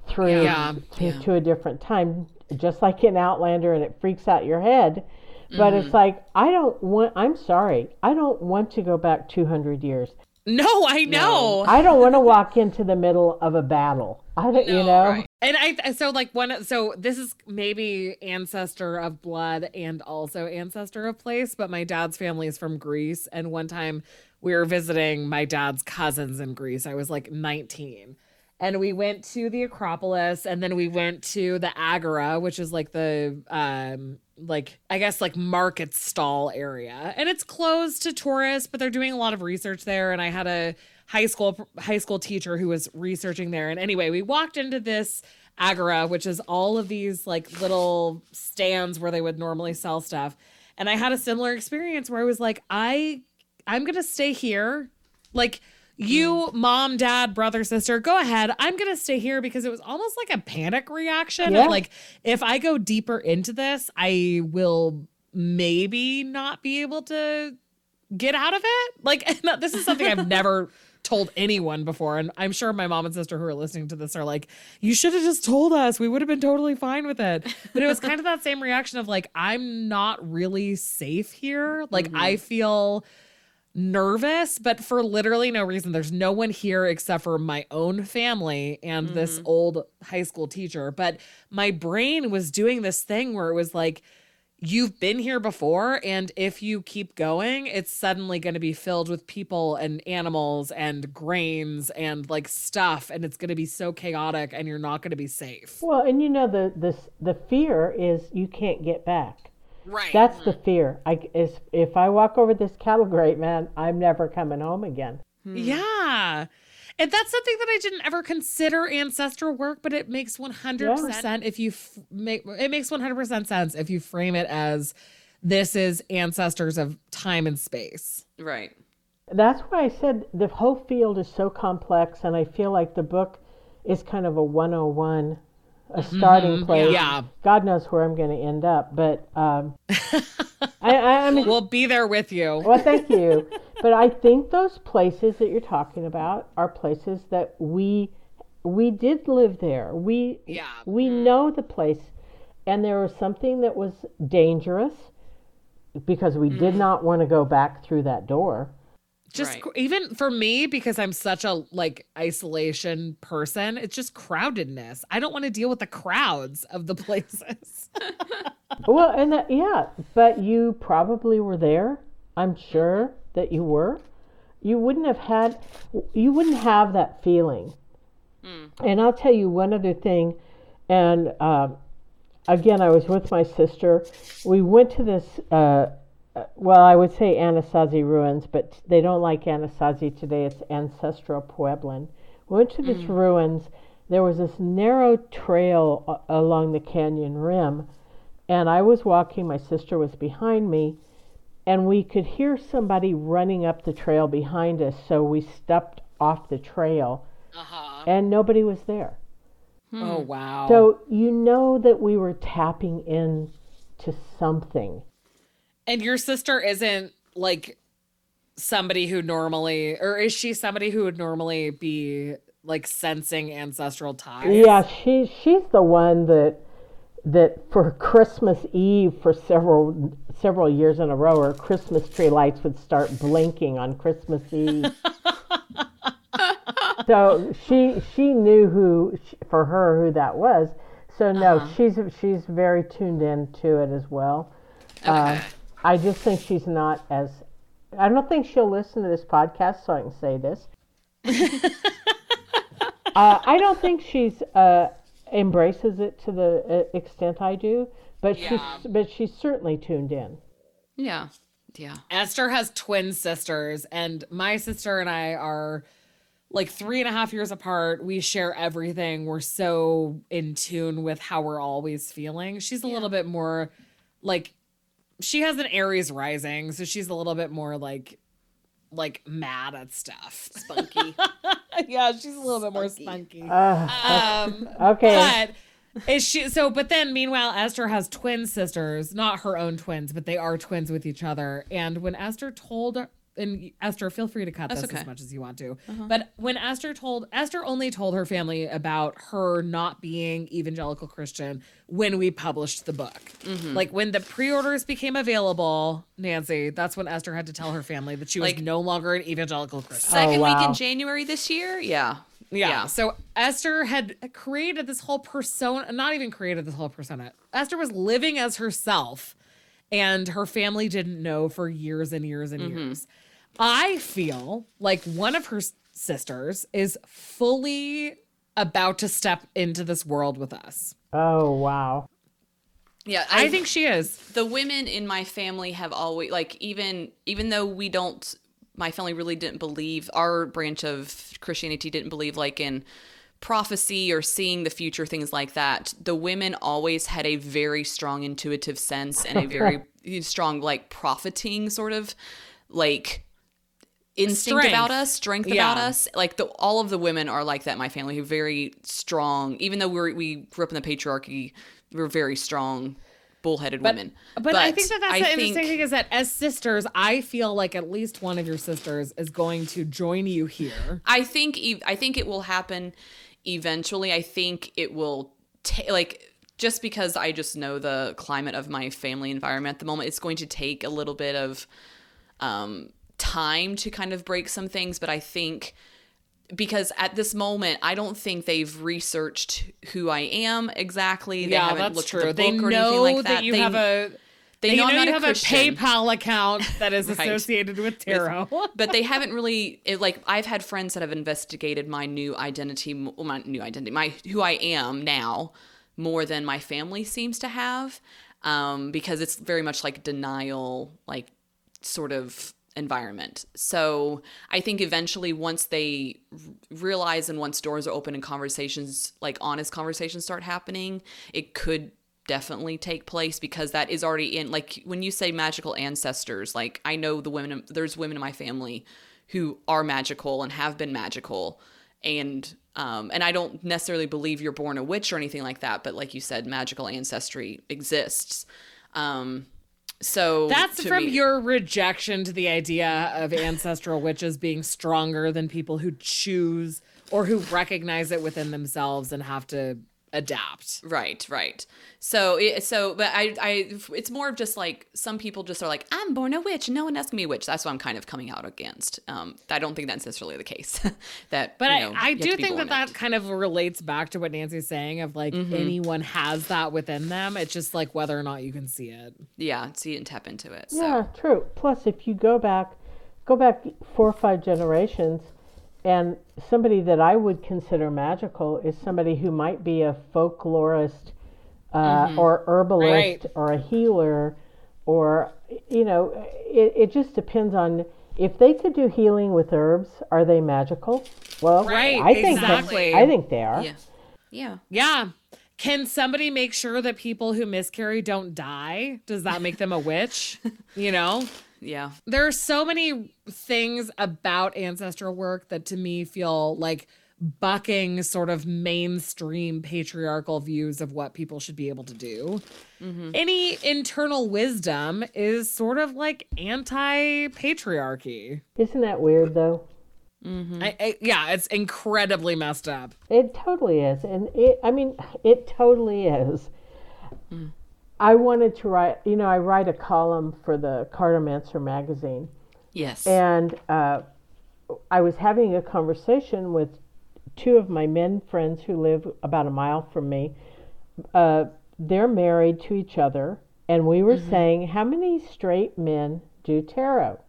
through Yeah. to, Yeah. to a different time, just like in Outlander, and it freaks out your head. But Mm-hmm. it's like I don't want. I'm sorry, I don't want to go back 200 years. No, I know. I don't want to walk into the middle of a battle. I don't, you know. right. And I so like one so this is maybe ancestor of blood and also ancestor of place, but my dad's family is from Greece and one time we were visiting my dad's cousins in Greece. I was like 19. And we went to the Acropolis and then we went to the Agora, which is like the um like I guess like market stall area. And it's closed to tourists, but they're doing a lot of research there and I had a high school high school teacher who was researching there. And anyway, we walked into this agora, which is all of these like little stands where they would normally sell stuff. And I had a similar experience where I was like, I I'm gonna stay here. Like you, mom, dad, brother, sister, go ahead. I'm gonna stay here because it was almost like a panic reaction. Yeah. Like, if I go deeper into this, I will maybe not be able to get out of it. Like this is something I've never told anyone before and I'm sure my mom and sister who are listening to this are like you should have just told us we would have been totally fine with it but it was kind of that same reaction of like I'm not really safe here like I mm-hmm. feel nervous but for literally no reason. There's no one here except for my own family and this mm-hmm. old high school teacher. But my brain was doing this thing where it was like you've been here before and if you keep going it's suddenly going to be filled with people and animals and grains and like stuff and it's going to be so chaotic and you're not going to be safe. Well, and you know the the the fear is you can't get back. Right That's the mm-hmm. fear. I is if I walk over this cattle grate, man, I'm never coming home again. Hmm. yeah and that's something that I didn't ever consider ancestral work, but it makes 100% if you f- make it makes 100% sense if you frame it as this is ancestors of time and space. Right. That's why I said the whole field is so complex, and I feel like the book is kind of a 101 a mm-hmm. starting place. Yeah. God knows where I'm going to end up, but um, I, I, I mean, We'll be there with you. well, thank you. But I think those places that you're talking about are places that we we did live there. We Yeah. we mm. know the place, and there was something that was dangerous because we did mm. not want to go back through that door. Just Right. cr- even for me because i'm such a like isolation person it's just crowdedness i don't want to deal with the crowds of the places Well, and that, yeah, but you probably were there. I'm sure that you were. You wouldn't have had, you wouldn't have that feeling. And I'll tell you one other thing. And uh, again, I was with my sister. We went to this. Uh, well, I would say Anasazi ruins, but they don't like Anasazi today. It's ancestral Puebloan. We went to this ruins. There was this narrow trail a- along the canyon rim, and I was walking. My sister was behind me, and we could hear somebody running up the trail behind us. So we stepped off the trail, uh-huh. and nobody was there. oh wow So you know that we were tapping in to something. And your sister isn't like somebody who normally or is she somebody who would normally be like sensing ancestral ties Yeah, she she's the one that that for Christmas Eve for several several years in a row, her Christmas tree lights would start blinking on Christmas Eve. so she she knew who for her who that was. So no, she's she's very tuned in to it as well. Uh, I just think she's not as. I don't think she'll listen to this podcast, so I can say this. uh, I don't think she's uh, embraces it to the uh, extent I do, but Yeah. she's but she's certainly tuned in. Yeah. Yeah. Esther has twin sisters, and my sister and I are like three and a half years apart. We share everything. We're so in tune with how we're always feeling. She's a little bit more like she has an Aries rising, so she's a little bit more like like mad at stuff. Spunky. yeah, she's a little bit more spunky. Uh, Um, okay, but is she so? But then, meanwhile, Esther has twin sisters, not her own twins, but they are twins with each other. And when Esther told, and Esther, feel free to cut this okay. Uh-huh. as much as you want to. But when Esther told, Esther only told her family about her not being evangelical Christian when we published the book. Mm-hmm. Like when the pre-orders became available, Nancy, that's when Esther had to tell her family that she was no longer an evangelical Christian. Second week wow. in January this year? Yeah. Yeah. So Esther had created this whole persona, not even created this whole persona. Esther was living as herself, and her family didn't know for years and years and years. I feel like one of her sisters is fully about to step into this world with us. oh wow, Yeah. I think she is. the women in my family have always like even even though we don't my family really didn't believe our branch of christianity didn't believe like in prophecy or seeing the future things like that the women always had a very strong intuitive sense and a very strong like profiting sort of like instinct Strength. about us strength about us like the all of the women are like that in my family who very strong even though we're we grew up in the patriarchy we're very strong bullheaded women But, I think that that's I the think- interesting thing is that as sisters, I feel like at least one of your sisters is going to join you here. I think I think it will happen eventually. I think it will ta- like just because I just know the climate of my family environment at the moment. It's going to take a little bit of um, time to kind of break some things, but I think because at this moment I don't think they've researched who I am exactly. They yeah, haven't that's looked true. at the They book or know anything like that. that you they, have a they They know, know, you a have Christian. a PayPal account that is Right. associated with tarot. but they haven't really it, like i've had friends that have investigated my new identity my new identity my who i am now more than my family seems to have um, because it's very much like denial like sort of environment so i think eventually once they realize and once doors are open and conversations like honest conversations start happening it could definitely take place because that is already in like when you say magical ancestors like i know the women there's women in my family who are magical and have been magical and um, and I don't necessarily believe you're born a witch or anything like that, but like you said, magical ancestry exists. Um, so That's from me- your rejection to the idea of ancestral witches being stronger than people who choose or who recognize it within themselves and have to adapt. Right, right. So, it, so, but I, I, it's more of just like some people just are like, I'm born a witch. No one asked me a witch. That's what I'm kind of coming out against. Um, I don't think that's necessarily the case. that, But you know, I, I do think that born that it. kind of relates back to what Nancy's saying of like Mm-hmm. anyone has that within them. It's just like whether or not you can see it. yeah, see it and tap into it. So. Yeah, true. Plus, if you go back, go back four or five generations, and somebody that I would consider magical is somebody who might be a folklorist, uh, or herbalist, Right. or a healer, or you know, it, it just depends on if they could do healing with herbs. Are they magical? Well, Right, I think exactly. They, I think they are. Yeah. Yeah. Yeah. Can somebody make sure that people who miscarry don't die? Does that make them a witch? You know? Yeah. there are so many things about ancestral work that to me feel like bucking sort of mainstream patriarchal views of what people should be able to do. Mm-hmm. Any internal wisdom is sort of like anti patriarchy. Isn't that weird though? Mm-hmm. I, I, yeah, it's incredibly messed up. It totally is. And it, I mean, it totally is. Mm. I wanted to write, you know, I write a column for the Cartomancer magazine. Yes. And uh, I was having a conversation with two of my men friends who live about a mile from me. Uh, they're married to each other. And we were saying, how many straight men do tarot?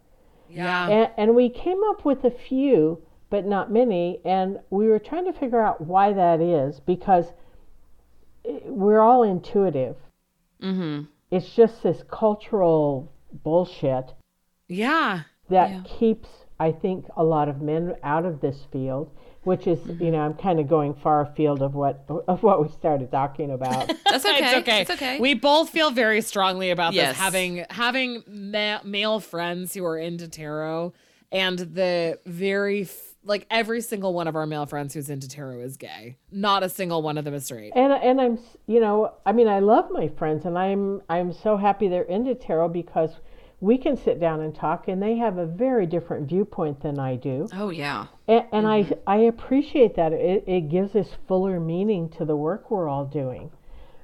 Yeah. And, and we came up with a few, but not many. And we were trying to figure out why that is because we're all intuitive. Mm-hmm. It's just this cultural bullshit Yeah. that Yeah. keeps, I think, a lot of men out of this field. Which is, you know, I'm kind of going far afield of what of what we started talking about. That's okay. It's okay. It's okay. We both feel very strongly about Yes. this. Having having ma- male friends who are into tarot, and the very f- like every single one of our male friends who's into tarot is gay. Not a single one of them is straight. and and I'm you know I mean I love my friends and I'm I'm so happy they're into tarot because we can sit down and talk and they have a very different viewpoint than I do oh, yeah. and, and I mm-hmm. I appreciate that it it gives us fuller meaning to the work we're all doing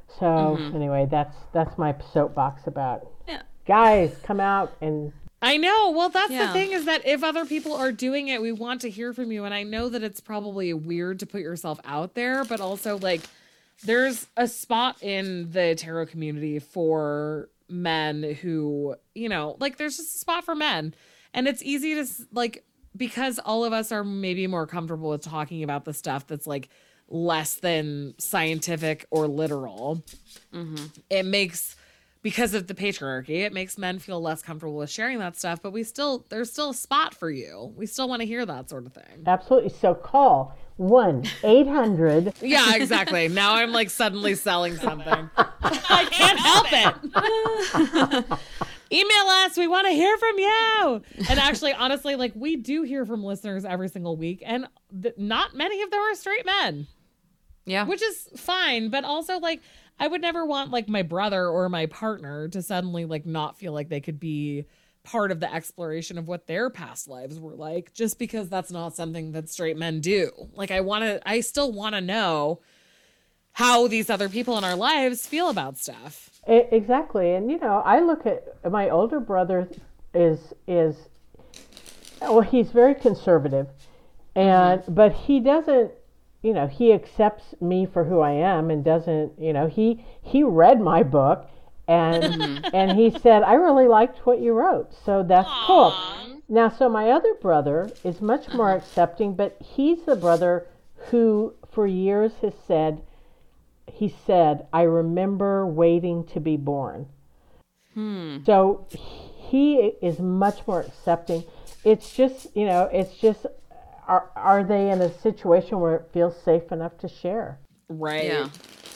so mm-hmm. anyway that's that's my soapbox about Yeah. guys come out and I know. Well, that's the thing is that if other people are doing it, we want to hear from you. And I know that it's probably weird to put yourself out there, but also like there's a spot in the tarot community for men who, you know, like there's just a spot for men. And it's easy to like because all of us are maybe more comfortable with talking about the stuff that's like less than scientific or literal mm-hmm. it makes because of the patriarchy. It makes men feel less comfortable with sharing that stuff but we still there's still a spot for you. We still want to hear that sort of thing. Absolutely. So call one eight hundred. Yeah exactly. Now i'm like suddenly selling something. I can't help it. Email us. We want to hear from you. And actually honestly like we do hear from listeners every single week and th- not many of them are straight men. Yeah. which is fine but also like i would never want like my brother or my partner to suddenly like not feel like they could be part of the exploration of what their past lives were like just because that's not something that straight men do. Like i want to i still want to know how these other people in our lives feel about stuff. Exactly, and you know, I look at my older brother is is well, he's very conservative, and mm-hmm. but he doesn't, you know, he accepts me for who I am and doesn't, you know, he he read my book and mm-hmm. and he said I really liked what you wrote, so that's cool. Now, so my other brother is much uh-huh. more accepting, but he's the brother who for years has said he said, I remember waiting to be born. Hmm. So he is much more accepting. It's just, you know, it's just, are, are they in a situation where it feels safe enough to share? Right. Yeah.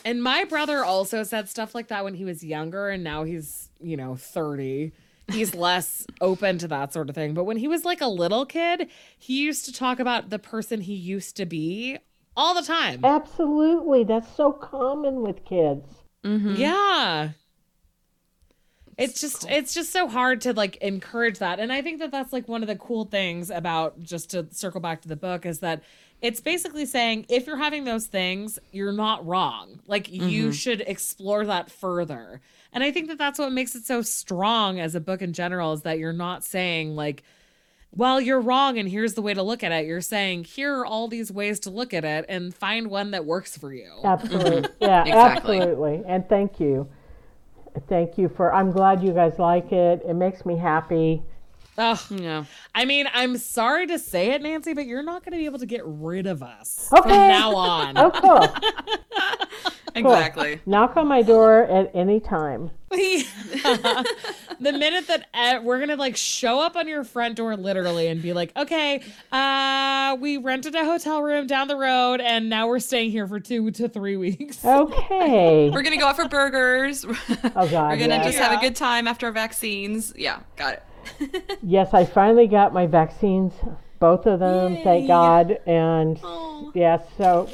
And my brother also said stuff like that when he was younger, and now he's, you know, 30. he's less open to that sort of thing. But when he was like a little kid, he used to talk about the person he used to be all the time. Absolutely. That's so common with kids. Mm-hmm. Yeah. It's just it's just so hard to like encourage that. And I think that that's like one of the cool things about just to circle back to the book is that it's basically saying if you're having those things, you're not wrong. Like you mm-hmm. should explore that further. And I think that that's what makes it so strong as a book in general is that you're not saying like well, you're wrong, and here's the way to look at it. You're saying, here are all these ways to look at it, and find one that works for you. Absolutely. Yeah, Exactly. absolutely. And thank you. Thank you for I'm glad you guys like it. It makes me happy. Ugh. Yeah. I mean, I'm sorry to say it, Nancy, but you're not going to be able to get rid of us Okay. from now on. Oh, cool. Exactly. Knock on my door at any time. the minute that uh, we're gonna like show up on your front door literally and be like, okay, uh, we rented a hotel room down the road and now we're staying here for two to three weeks. Okay. We're gonna go out for burgers. Oh God. We're gonna yes. just have a good time after our vaccines. Yeah, got it. Yes, I finally got my vaccines, both of them, thank God. And oh. yes, so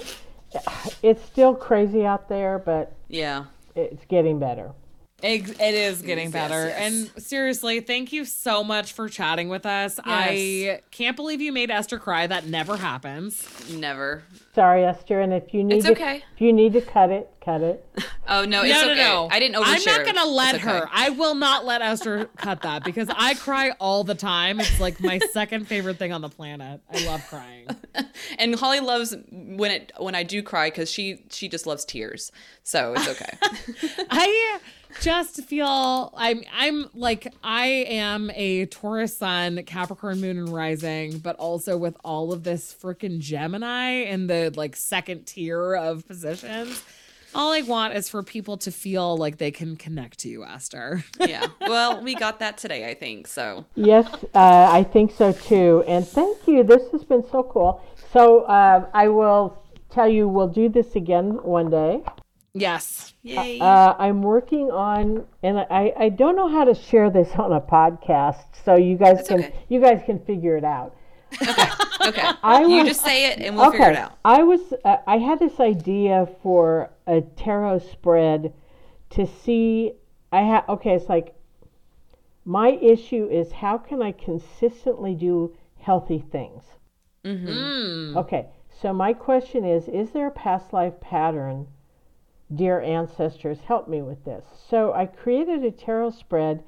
eh, it's still crazy out there, but Yeah. it's getting better. It, it is getting Yes, better. yes. And seriously, thank you so much for chatting with us. I can't believe you made Esther cry. That never happens. Never. Sorry, Esther, and if you need It's to, okay. if you need to cut it, cut it. Oh no, it's no, okay. no, no. I didn't overshare. I'm not gonna let okay. her. I will not let Esther cut that because I cry all the time. It's like my second favorite thing on the planet. I love crying. And Holly loves when it when I do cry because she she just loves tears. So it's okay. I just feel I'm I'm like I am a Taurus sun, Capricorn moon and rising, but also with all of this freaking Gemini in the like second tier of positions. All I want is for people to feel like they can connect to you, Esther. yeah. Well, we got that today, I think. So Yes, uh, I think so too. And thank you. This has been so cool. So uh, I will tell you, we'll do this again one day. yes. yay. Uh, I'm working on, and I, I don't know how to share this on a podcast, so you guys can okay. you guys can figure it out. Okay. I you was- just say it and we'll figure it out. I was uh, I had this idea for a tarot spread to see. I have okay. It's like my issue is how can I consistently do healthy things. Mm. Okay, so my question is: Is there a past life pattern? Dear ancestors, help me with this. So I created a tarot spread.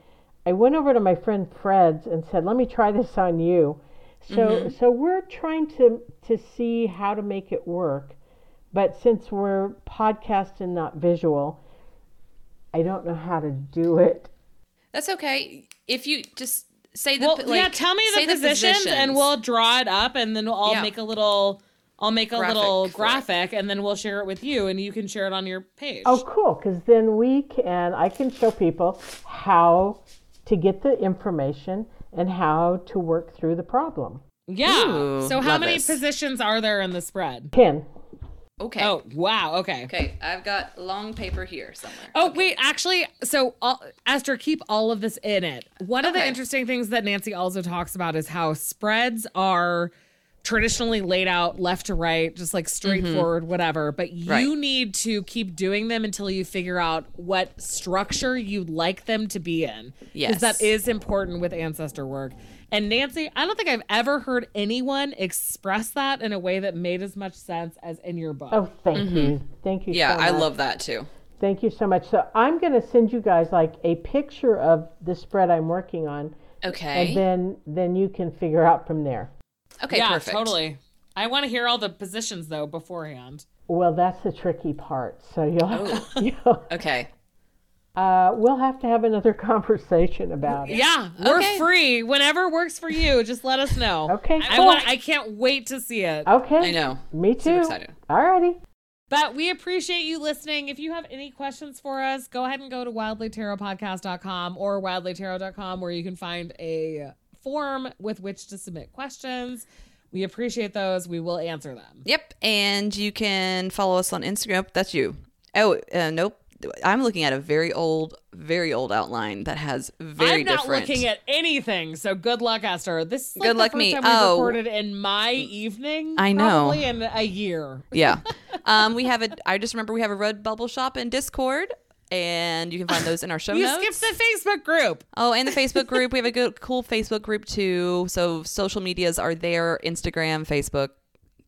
I went over to my friend Fred's and said, "Let me try this on you." So mm-hmm. so we're trying to to see how to make it work. But since we're podcast and not visual, I don't know how to do it. That's okay. If you just say the Well, like, yeah, tell me say the positions, and we'll draw it up and then I'll Yeah. make a little I'll make a Graphic little graphic and then we'll share it with you and you can share it on your page. Oh, cool! Because then we can I can show people how to get the information and how to work through the problem. Yeah. Ooh, so how many this. positions are there in the spread? 10. Okay. Oh, wow. Okay. Okay. I've got long paper here somewhere. Oh, wait, actually, so all, Esther, keep all of this in it. One of the interesting things that Nancy also talks about is how spreads are traditionally laid out left to right, just like straightforward, mm-hmm. whatever. But you Right. need to keep doing them until you figure out what structure you'd like them to be in. Yes. Because that is important with ancestor work. And Nancy, I don't think I've ever heard anyone express that in a way that made as much sense as in your book. Oh, thank mm-hmm. you, thank you. Yeah, so I love that too. Thank you so much. So I'm going to send you guys like a picture of the spread I'm working on, Okay. and then then you can figure out from there. Okay. yeah, perfect. totally. I want to hear all the positions though beforehand. Well, that's the tricky part. So you'll, Oh. you'll Okay. uh, we'll have to have another conversation about it. Yeah, we're Okay. free. Whenever works for you, just let us know. Okay, I want. I can't wait to see it. Okay. I know. Me too. Super excited. Alrighty. But we appreciate you listening. If you have any questions for us, go ahead and go to wildlytarotpodcast.com or wildlytarot.com where you can find a form with which to submit questions. We appreciate those. We will answer them. Yep. And you can follow us on Instagram. That's you. Oh, uh, nope. I'm looking at a very old, very old outline that has very I'm not different. looking at anything, so good luck, Esther. This is like Good luck me. Oh. recorded in my evening. I know. Probably in a year. yeah. Um, we have a. I just remember we have a Red Bubble shop in Discord, and you can find those in our show You notes. skipped the Facebook group. Oh, and the Facebook group. We have a good, cool Facebook group too. So social medias are there: Instagram, Facebook.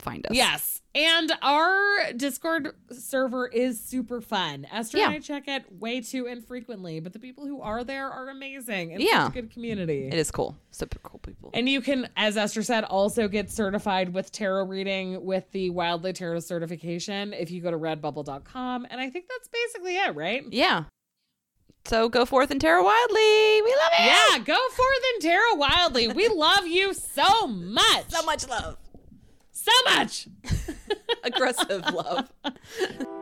Find us. Yes. And our Discord server is super fun. Esther Yeah. and I check it way too infrequently, but the people who are there are amazing. It's Yeah. a good community. It is cool. Super cool people. And you can, as Esther said, also get certified with tarot reading with the Wildly Tarot certification if you go to redbubble.com. And I think that's basically it, right? yeah. So go forth and tarot wildly. We love it. Yeah, go forth and tarot wildly. We love you so much. So much love. So much. Aggressive love.